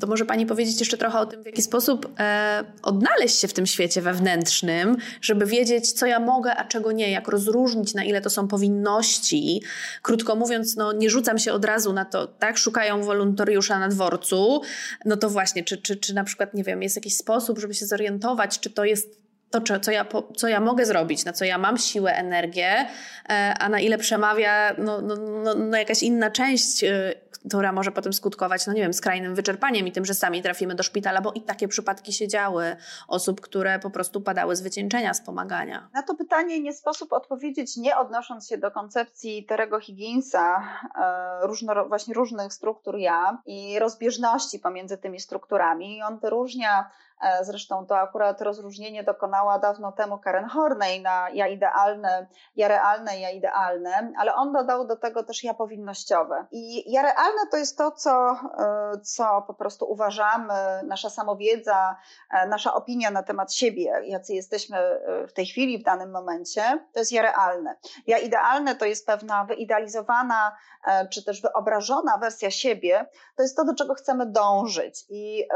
to może Pani powiedzieć jeszcze trochę o tym, w jaki sposób e, odnaleźć się w tym świecie wewnętrznym, żeby wiedzieć, co ja mogę, a czego nie, jak rozróżnić, na ile to są powinności. Krótko mówiąc, no, nie rzucam się od razu na to, tak, szukają wolontariusza na dworcu, no to właśnie, czy, czy, czy na przykład, nie wiem, jest jakiś sposób, żeby się zorientować, czy to jest to, co ja, co ja mogę zrobić, na co ja mam siłę, energię, e, a na ile przemawia no, no, no, no jakaś inna część, e, która może potem skutkować, no nie wiem, skrajnym wyczerpaniem i tym, że sami trafimy do szpitala, bo i takie przypadki się działy osób, które po prostu padały z wycieńczenia, z pomagania. Na to pytanie nie sposób odpowiedzieć, nie odnosząc się do koncepcji Terego Higginsa, e, różno, właśnie różnych struktur ja i rozbieżności pomiędzy tymi strukturami. I on wyróżnia zresztą to akurat rozróżnienie dokonała dawno temu Karen Horney na ja idealne, ja realne, ja idealne, ale on dodał do tego też ja powinnościowe. I ja realne to jest to, co, e, co po prostu uważamy, nasza samowiedza, e, nasza opinia na temat siebie, jacy jesteśmy w tej chwili, w danym momencie, to jest ja realne. Ja idealne to jest pewna wyidealizowana czy też wyobrażona wersja siebie, to jest to, do czego chcemy dążyć. I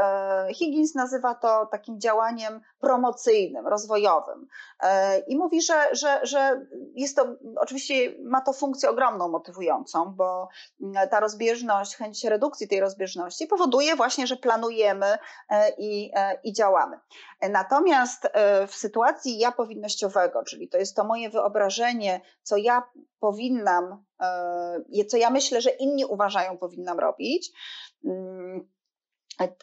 Higgins nazywa to takim działaniem promocyjnym, rozwojowym. E, I mówi, że, że, że jest to, oczywiście ma to funkcję ogromną motywującą, bo mm, ta rozbieżność, chęć redukcji tej rozbieżności powoduje właśnie, że planujemy e, i, e, i działamy. Natomiast w sytuacji ja powinnościowego, czyli to jest to moje wyobrażenie, co ja powinnam, co ja myślę, że inni uważają powinnam robić, mm,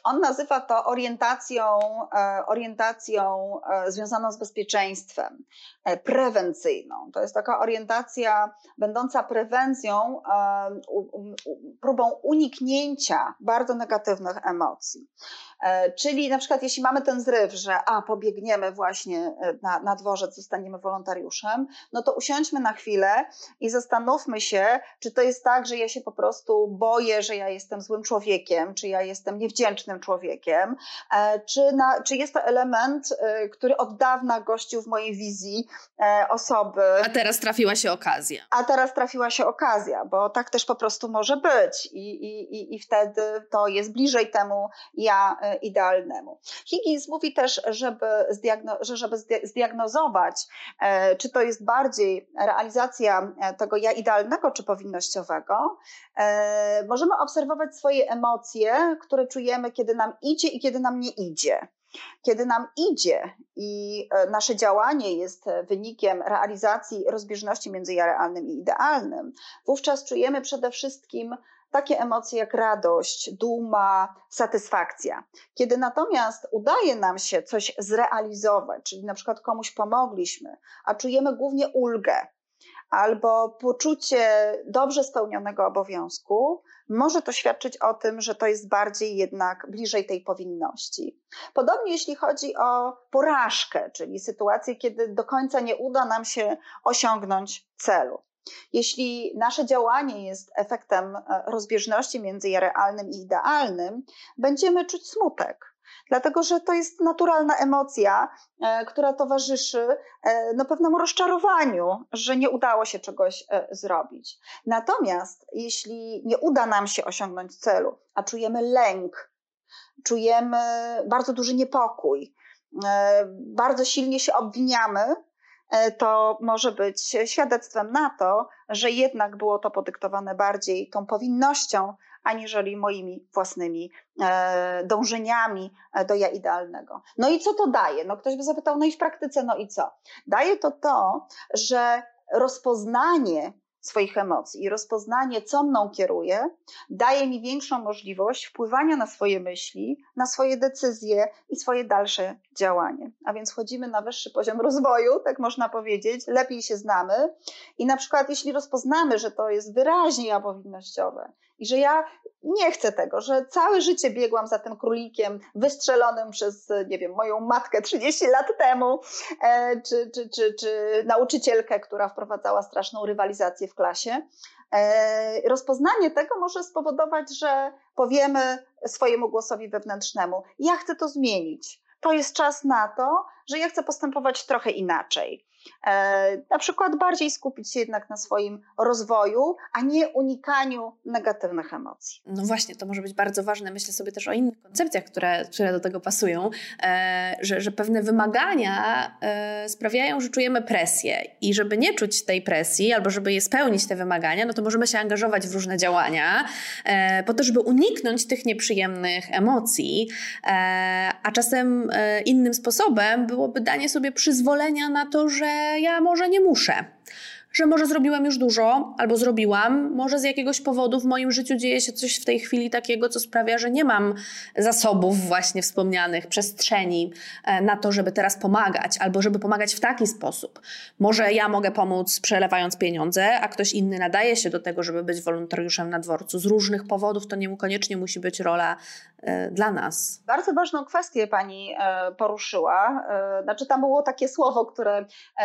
on nazywa to orientacją, e, orientacją e, związaną z bezpieczeństwem, e, prewencyjną. To jest taka orientacja będąca prewencją, próbą uniknięcia bardzo negatywnych emocji. E, czyli na przykład jeśli mamy ten zryw, że a pobiegniemy właśnie e, na, na dworzec, zostaniemy wolontariuszem, no to usiądźmy na chwilę i zastanówmy się, czy to jest tak, że ja się po prostu boję, że ja jestem złym człowiekiem, czy ja jestem niewdzięcznym człowiekiem, e, czy, na, czy jest to element, który od dawna gościł w mojej wizji osoby. A teraz trafiła się okazja. A teraz trafiła się okazja, bo tak też po prostu może być i, i, i, i wtedy to jest bliżej temu ja idealnemu. Higgins mówi też, żeby zdiagno, że żeby zdiagnozować, e, czy to jest bardziej realizacja e, tego ja idealnego czy powinnościowego, e, możemy obserwować swoje emocje, które czujemy, kiedy nam idzie i kiedy nam nie idzie. Kiedy nam idzie i nasze działanie jest wynikiem realizacji rozbieżności między ja realnym i idealnym, wówczas czujemy przede wszystkim takie emocje jak radość, duma, satysfakcja. Kiedy natomiast udaje nam się coś zrealizować, czyli na przykład komuś pomogliśmy, a czujemy głównie ulgę, albo poczucie dobrze spełnionego obowiązku, może to świadczyć o tym, że to jest bardziej jednak bliżej tej powinności. Podobnie jeśli chodzi o porażkę, czyli sytuację, kiedy do końca nie uda nam się osiągnąć celu. Jeśli nasze działanie jest efektem e, rozbieżności między realnym i idealnym, będziemy czuć smutek dlatego że to jest naturalna emocja, e, która towarzyszy e, no, pewnemu rozczarowaniu, że nie udało się czegoś zrobić. Natomiast jeśli nie uda nam się osiągnąć celu, a czujemy lęk, czujemy bardzo duży niepokój, bardzo silnie się obwiniamy, to może być świadectwem na to, że jednak było to podyktowane bardziej tą powinnością, aniżeli moimi własnymi e, dążeniami e, do ja idealnego. No i co to daje? No ktoś by zapytał, no i w praktyce, no i co? Daje to to, że rozpoznanie swoich emocji i rozpoznanie, co mną kieruje, daje mi większą możliwość wpływania na swoje myśli, na swoje decyzje i swoje dalsze działanie. A więc wchodzimy na wyższy poziom rozwoju, tak można powiedzieć, lepiej się znamy i na przykład jeśli rozpoznamy, że to jest wyraźnie apowinnościowe i że ja nie chcę tego, że całe życie biegłam za tym królikiem wystrzelonym przez, nie wiem, moją matkę 30 lat temu, e, czy, czy, czy, czy nauczycielkę, która wprowadzała straszną rywalizację w klasie. E, rozpoznanie tego może spowodować, że powiemy swojemu głosowi wewnętrznemu: Ja chcę to zmienić. To jest czas na to, że ja chcę postępować trochę inaczej. E, na przykład bardziej skupić się jednak na swoim rozwoju, a nie unikaniu negatywnych emocji. No właśnie, to może być bardzo ważne. Myślę sobie też o innych koncepcjach, które, które do tego pasują, e, że, że pewne wymagania e, sprawiają, że czujemy presję i żeby nie czuć tej presji albo żeby je spełnić te wymagania, no to możemy się angażować w różne działania po to, żeby uniknąć tych nieprzyjemnych emocji, a czasem innym sposobem byłoby danie sobie przyzwolenia na to, że ja może nie muszę że może zrobiłem już dużo, albo zrobiłam, może z jakiegoś powodu w moim życiu dzieje się coś w tej chwili takiego, co sprawia, że nie mam zasobów właśnie wspomnianych, przestrzeni e, na to, żeby teraz pomagać, albo żeby pomagać w taki sposób. Może ja mogę pomóc przelewając pieniądze, a ktoś inny nadaje się do tego, żeby być wolontariuszem na dworcu. Z różnych powodów to niekoniecznie musi być rola dla nas. Bardzo ważną kwestię pani e, poruszyła. Znaczy, tam było takie słowo, które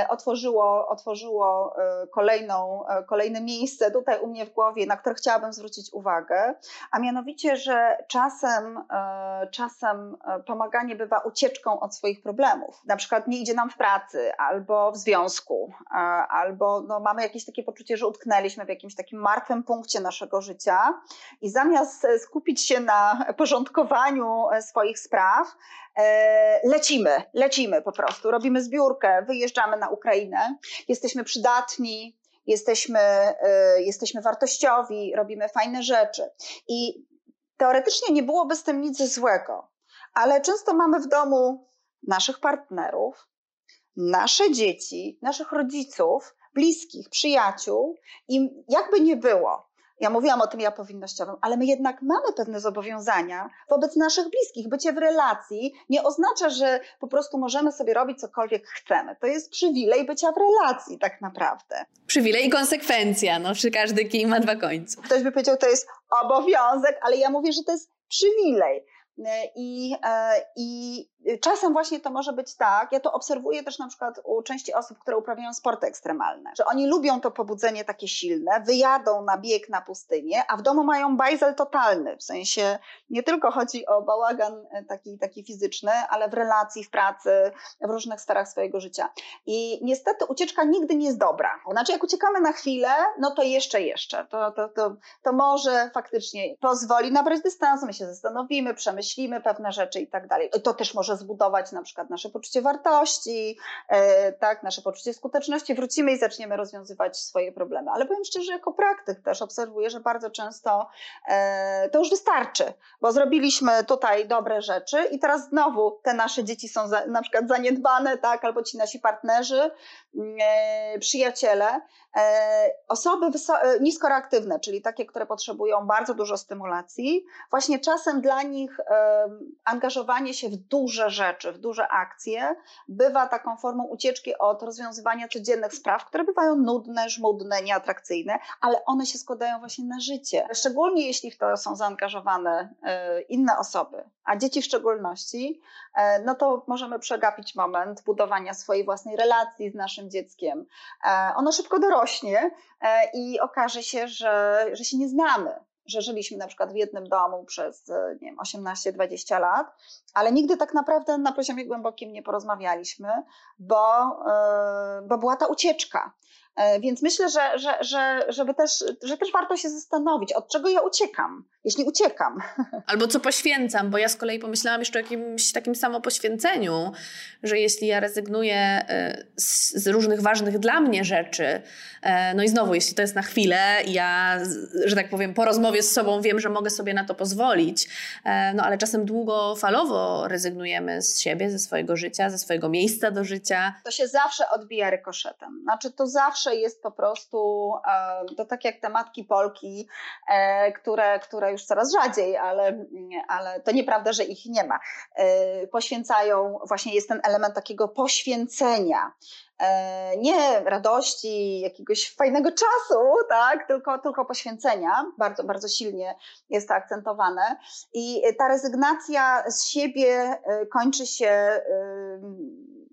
otworzyło, otworzyło kolejną, e, kolejne miejsce tutaj u mnie w głowie, na które chciałabym zwrócić uwagę, a mianowicie, że czasem, e, czasem e, pomaganie bywa ucieczką od swoich problemów. Na przykład nie idzie nam w pracy, albo w związku, albo no, mamy jakieś takie poczucie, że utknęliśmy w jakimś takim martwym punkcie naszego życia i zamiast skupić się na porządkowaniu swoich spraw, lecimy, lecimy po prostu, robimy zbiórkę, wyjeżdżamy na Ukrainę, jesteśmy przydatni, jesteśmy, y, jesteśmy wartościowi, robimy fajne rzeczy. I teoretycznie nie byłoby z tym nic złego, ale często mamy w domu naszych partnerów, nasze dzieci, naszych rodziców, bliskich, przyjaciół i jakby nie było, ja mówiłam o tym ja powinnościowym, ale my jednak mamy pewne zobowiązania wobec naszych bliskich. Bycie w relacji nie oznacza, że po prostu możemy sobie robić cokolwiek chcemy. To jest przywilej bycia w relacji tak naprawdę. Przywilej i konsekwencja, no przy każdy kij ma dwa końce. Ktoś by powiedział, to jest obowiązek, ale ja mówię, że to jest przywilej. I, e, I czasem właśnie to może być tak, ja to obserwuję też na przykład u części osób, które uprawiają sporty ekstremalne, że oni lubią to pobudzenie takie silne, wyjadą na bieg na pustynię, a w domu mają bajzel totalny, w sensie nie tylko chodzi o bałagan e, taki, taki fizyczny, ale w relacji, w pracy, w różnych sferach swojego życia. I niestety ucieczka nigdy nie jest dobra. Znaczy jak uciekamy na chwilę, no to jeszcze, jeszcze, to, to, to, to może faktycznie pozwoli nabrać dystansu, my się zastanowimy, przemyślimy, przemyślimy pewne rzeczy i tak dalej. To też może zbudować na przykład nasze poczucie wartości, tak, nasze poczucie skuteczności. Wrócimy i zaczniemy rozwiązywać swoje problemy. Ale powiem szczerze, jako praktyk też obserwuję, że bardzo często to już wystarczy, bo zrobiliśmy tutaj dobre rzeczy i teraz znowu te nasze dzieci są na przykład zaniedbane, tak, albo ci nasi partnerzy, przyjaciele, osoby niskoreaktywne, czyli takie, które potrzebują bardzo dużo stymulacji, właśnie czasem dla nich angażowanie się w duże rzeczy, w duże akcje bywa taką formą ucieczki od rozwiązywania codziennych spraw, które bywają nudne, żmudne, nieatrakcyjne, ale one się składają właśnie na życie. Szczególnie jeśli w to są zaangażowane e, inne osoby, a dzieci w szczególności, e, no to możemy przegapić moment budowania swojej własnej relacji z naszym dzieckiem. E, ono szybko dorośnie i okaże się, że, że się nie znamy że żyliśmy na przykład w jednym domu przez nie wiem, 18-20 lat, ale nigdy tak naprawdę na poziomie głębokim nie porozmawialiśmy, bo, bo była ta ucieczka. E, więc myślę, że, że, że, żeby też, że też warto się zastanowić, od czego ja uciekam, jeśli uciekam. *laughs* Albo co poświęcam, bo ja z kolei pomyślałam jeszcze o jakimś takim samopoświęceniu, że jeśli ja rezygnuję e, z, z różnych ważnych dla mnie rzeczy, e, no i znowu, jeśli to jest na chwilę, ja, że tak powiem, po rozmowie z sobą wiem, że mogę sobie na to pozwolić, no ale czasem długofalowo rezygnujemy z siebie, ze swojego życia, ze swojego miejsca do życia. To się zawsze odbija rykoszetem. Znaczy, to zawsze zawsze jest po prostu, to tak jak te matki Polki, e, które, które już coraz rzadziej, ale, ale to nieprawda, że ich nie ma, e, poświęcają, właśnie jest ten element takiego poświęcenia e, nie radości, jakiegoś fajnego czasu, tak, tylko, tylko poświęcenia. Bardzo, bardzo silnie jest to akcentowane. I ta rezygnacja z siebie kończy się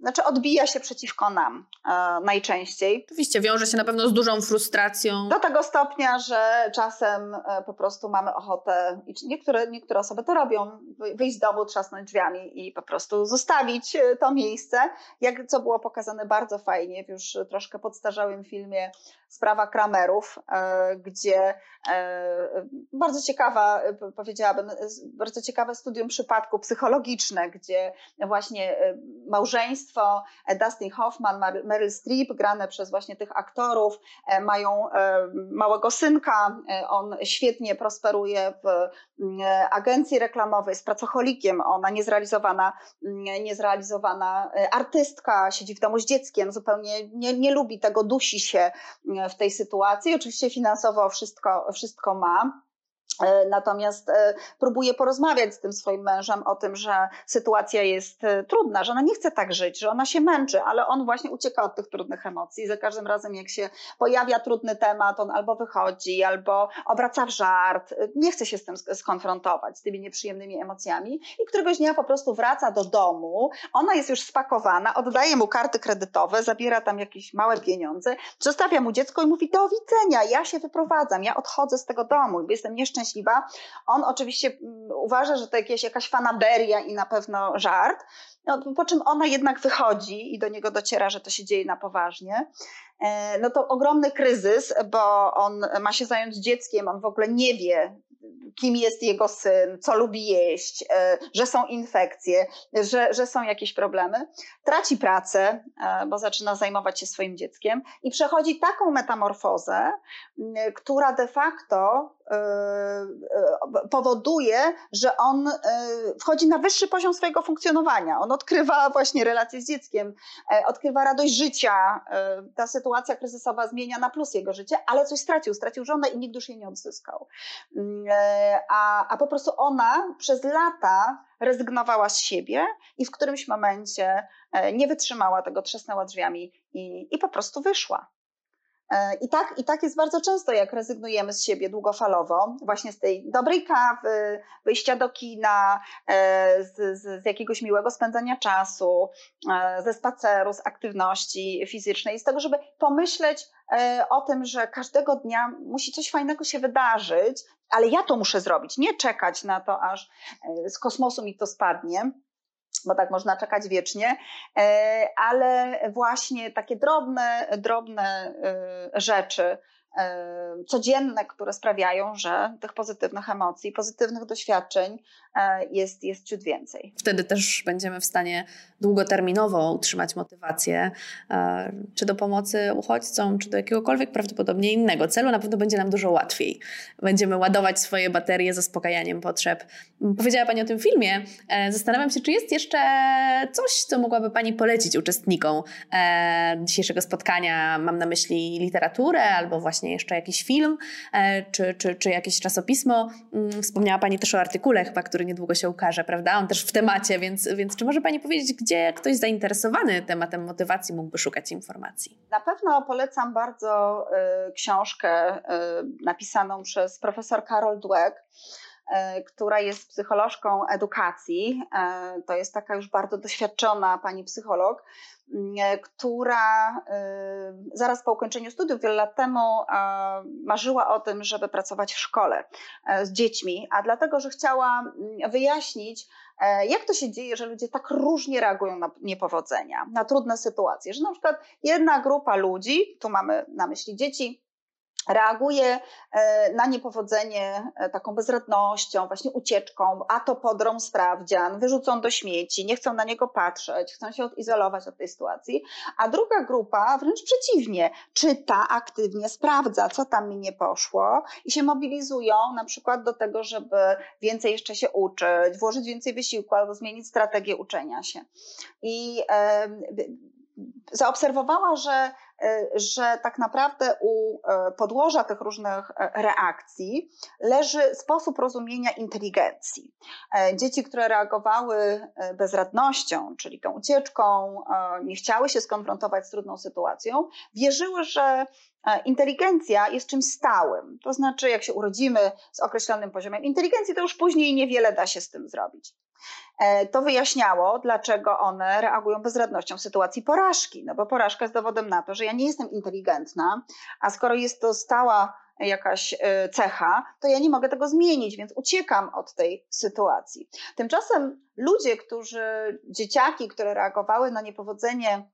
znaczy odbija się przeciwko nam e, najczęściej. Oczywiście, wiąże się na pewno z dużą frustracją. Do tego stopnia, że czasem e, po prostu mamy ochotę, i niektóre, niektóre osoby to robią, wyjść z domu, trzasnąć drzwiami i po prostu zostawić e, to miejsce, jak co było pokazane bardzo fajnie w już troszkę podstarzałym filmie Sprawa Kramerów, e, gdzie e, bardzo ciekawa, powiedziałabym, bardzo ciekawe studium przypadku psychologiczne, gdzie właśnie małżeństwo e, Dustin Hoffman, Meryl Streep, grane przez właśnie tych aktorów, e, mają e, małego synka, on świetnie prosperuje w agencji reklamowej, jest pracocholikiem, ona niezrealizowana, niezrealizowana artystka, siedzi w domu z dzieckiem, zupełnie nie, nie lubi tego, dusi się w tej sytuacji. Oczywiście finansowo wszystko, wszystko ma. E, natomiast e, próbuje porozmawiać z tym swoim mężem o tym, że sytuacja jest e, trudna, że ona nie chce tak żyć, że ona się męczy, ale on właśnie ucieka od tych trudnych emocji. Za każdym razem, jak się pojawia trudny temat, on albo wychodzi, albo obraca w żart, nie chce się z tym skonfrontować, z tymi nieprzyjemnymi emocjami i któregoś dnia po prostu wraca do domu. Ona jest już spakowana, oddaje mu karty kredytowe, zabiera tam jakieś małe pieniądze, zostawia mu dziecko i mówi: Do widzenia, ja się wyprowadzam, ja odchodzę z tego domu, jestem nieszczęśliwa szczęśliwa. On oczywiście mm, uważa, że to jakieś, jakaś fanaberia i na pewno żart, no, po czym ona jednak wychodzi i do niego dociera, że to się dzieje na poważnie. E, no to ogromny kryzys, bo on ma się zająć dzieckiem, on w ogóle nie wie, kim jest jego syn, co lubi jeść, e, że są infekcje, że, że są jakieś problemy. Traci pracę, e, bo zaczyna zajmować się swoim dzieckiem i przechodzi taką metamorfozę, która de facto powoduje, że on wchodzi na wyższy poziom swojego funkcjonowania. On odkrywa właśnie relacje z dzieckiem, odkrywa radość życia. Ta sytuacja kryzysowa zmienia na plus jego życie, ale coś stracił. Stracił żonę i nigdy już jej nie odzyskał a, a po prostu ona przez lata rezygnowała z siebie i w którymś momencie e, nie wytrzymała tego, trzasnęła drzwiami i, i po prostu wyszła. E, I tak, I tak jest bardzo często, jak rezygnujemy z siebie długofalowo, właśnie z tej dobrej kawy, wyjścia do kina, e, z, z, jakiegoś miłego spędzania czasu, ze spaceru, z aktywności fizycznej, z tego, żeby pomyśleć o tym, że każdego dnia musi coś fajnego się wydarzyć, ale ja to muszę zrobić, nie czekać na to, aż e, z kosmosu mi to spadnie bo tak można czekać wiecznie, e, ale właśnie takie drobne, drobne e, rzeczy, codzienne, które sprawiają, że tych pozytywnych emocji, pozytywnych doświadczeń jest, jest ciut więcej. Wtedy też będziemy w stanie długoterminowo utrzymać motywację, czy do pomocy uchodźcom, czy do jakiegokolwiek prawdopodobnie innego celu. Na pewno będzie nam dużo łatwiej. Będziemy ładować swoje baterie zaspokajaniem potrzeb. Powiedziała Pani o tym filmie. E, zastanawiam się, czy jest jeszcze coś, co mogłaby Pani polecić uczestnikom e, dzisiejszego spotkania. Mam na myśli literaturę albo właśnie jeszcze jakiś film, e, czy, czy, czy jakieś czasopismo. Mm, wspomniała Pani też o artykule chyba, który niedługo się ukaże, prawda? On też w temacie, więc, więc czy może Pani powiedzieć, gdzie ktoś zainteresowany tematem motywacji mógłby szukać informacji? Na pewno polecam bardzo y, książkę y, napisaną przez profesor Karol Dweck, która jest psycholożką edukacji. Y, to jest taka już bardzo doświadczona pani psycholog, y, która zaraz po ukończeniu studiów wiele lat temu marzyła o tym, żeby pracować w szkole z dziećmi, a dlatego, że chciała wyjaśnić, jak to się dzieje, że ludzie tak różnie reagują na niepowodzenia, na trudne sytuacje, że na przykład jedna grupa ludzi, tu mamy na myśli dzieci, reaguje e, na niepowodzenie e, taką bezradnością, właśnie ucieczką, a to podrą sprawdzian, wyrzucą do śmieci, nie chcą na niego patrzeć, chcą się odizolować od tej sytuacji, a druga grupa wręcz przeciwnie, czyta aktywnie, sprawdza, co tam mi nie poszło i się mobilizują na przykład do tego, żeby więcej jeszcze się uczyć, włożyć więcej wysiłku albo zmienić strategię uczenia się. I zaobserwowała, że, że tak naprawdę u e, podłoża tych różnych e, reakcji leży sposób rozumienia inteligencji. Dzieci, które reagowały bezradnością, czyli tą ucieczką, nie chciały się skonfrontować z trudną sytuacją, wierzyły, że inteligencja jest czymś stałym. To znaczy, jak się urodzimy z określonym poziomem inteligencji, to już później niewiele da się z tym zrobić. E, to wyjaśniało, dlaczego one reagują bezradnością w sytuacji porażki. No bo porażka jest dowodem na to, że ja nie jestem inteligentna, a skoro jest to stała jakaś e, cecha, to ja nie mogę tego zmienić, więc uciekam od tej sytuacji. Tymczasem ludzie, którzy, dzieciaki, które reagowały na niepowodzenie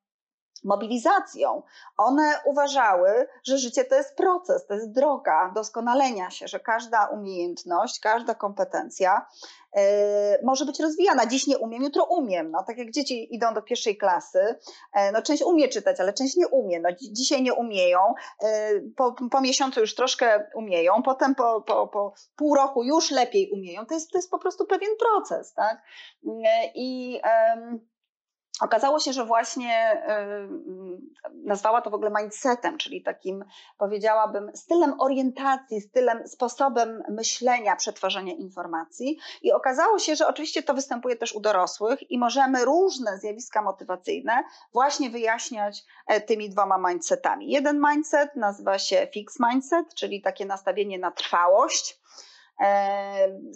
mobilizacją. One uważały, że życie to jest proces, to jest droga doskonalenia się, że każda umiejętność, każda kompetencja może być rozwijana. Dziś nie umiem, jutro umiem. No, tak jak dzieci idą do pierwszej klasy, yy, no, część umie czytać, ale część nie umie. No, dzisiaj nie umieją, yy, po, po miesiącu już troszkę umieją, potem po, po, po pół roku już lepiej umieją. To jest, to jest po prostu pewien proces. Tak? I Okazało się, że właśnie y, nazwała to w ogóle mindsetem, czyli takim, powiedziałabym, stylem orientacji, stylem, sposobem myślenia, przetwarzania informacji. I okazało się, że oczywiście to występuje też u dorosłych i możemy różne zjawiska motywacyjne właśnie wyjaśniać e, tymi dwoma mindsetami. Jeden mindset nazywa się fixed mindset, czyli takie nastawienie na trwałość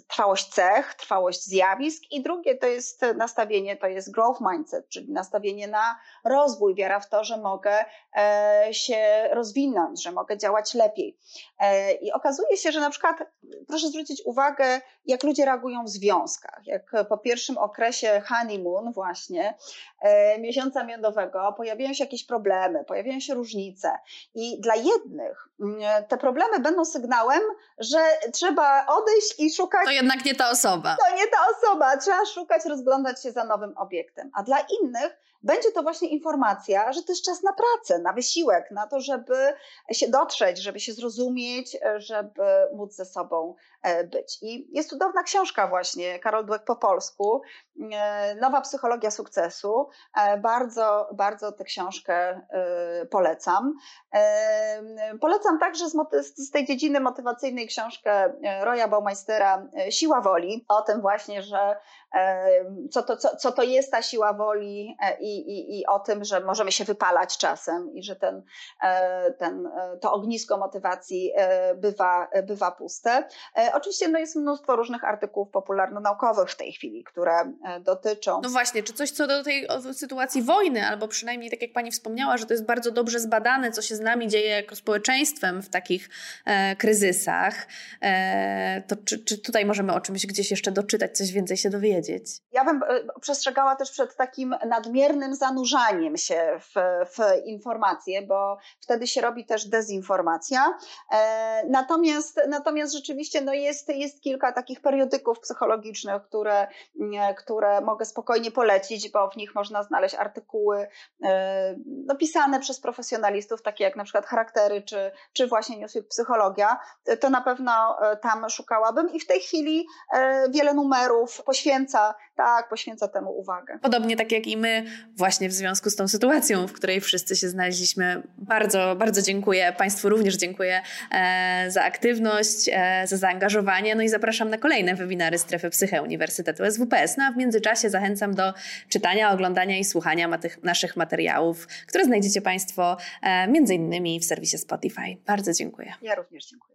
trwałość cech, trwałość zjawisk i drugie to jest nastawienie, to jest growth mindset, czyli nastawienie na rozwój, wiara w to, że mogę e, się rozwinąć, że mogę działać lepiej. E, I okazuje się, że na przykład proszę zwrócić uwagę, jak ludzie reagują w związkach. Jak po pierwszym okresie honeymoon właśnie, e, miesiąca miodowego, pojawiają się jakieś problemy, pojawiają się różnice i dla jednych mm, te problemy będą sygnałem, że trzeba odejść i szukać. To jednak nie ta osoba. To nie ta osoba. Trzeba szukać, rozglądać się za nowym obiektem. A dla innych będzie to właśnie informacja, że to jest czas na pracę, na wysiłek, na to, żeby się dotrzeć, żeby się zrozumieć, żeby móc ze sobą e, być. I jest cudowna książka właśnie, Karol Dweck po polsku, e, Nowa psychologia sukcesu. E, bardzo, bardzo tę książkę polecam. Polecam także z, tej dziedziny motywacyjnej książkę Roya Baumeistera Siła woli, o tym właśnie, że co to, co, co to jest ta siła woli i i, i, o tym, że możemy się wypalać czasem i że ten, e, ten, e, to ognisko motywacji e, bywa, bywa puste. Oczywiście no jest mnóstwo różnych artykułów popularno-naukowych w tej chwili, które dotyczą. No właśnie, czy coś co do tej sytuacji wojny, albo przynajmniej tak jak Pani wspomniała, że to jest bardzo dobrze zbadane, co się z nami dzieje jako społeczeństwem w takich e, kryzysach, e, to czy, czy tutaj możemy o czymś gdzieś jeszcze doczytać, coś więcej się dowiedzieć? Ja bym przestrzegała też przed takim nadmiernym zanurzaniem się w, w informacje, bo wtedy się robi też dezinformacja. E, natomiast, natomiast rzeczywiście no jest, jest kilka takich periodyków psychologicznych, które, które mogę spokojnie polecić, bo w nich można znaleźć artykuły e, no, pisane przez profesjonalistów, takie jak na przykład charaktery, czy, czy właśnie Newsweek Psychologia. To na pewno e, tam szukałabym i w tej chwili wiele numerów poświęca, tak, poświęca temu uwagę. Podobnie tak jak i my, właśnie w związku z tą sytuacją, w której wszyscy się znaleźliśmy. Bardzo, bardzo dziękuję. Państwu również dziękuję e, za aktywność, e, za zaangażowanie. No i zapraszam na kolejne webinary Strefy Psyche Uniwersytetu SWPS. No a w międzyczasie zachęcam do czytania, oglądania i słuchania naszych materiałów, które znajdziecie Państwo e, między innymi w serwisie Spotify. Bardzo dziękuję. Ja również dziękuję.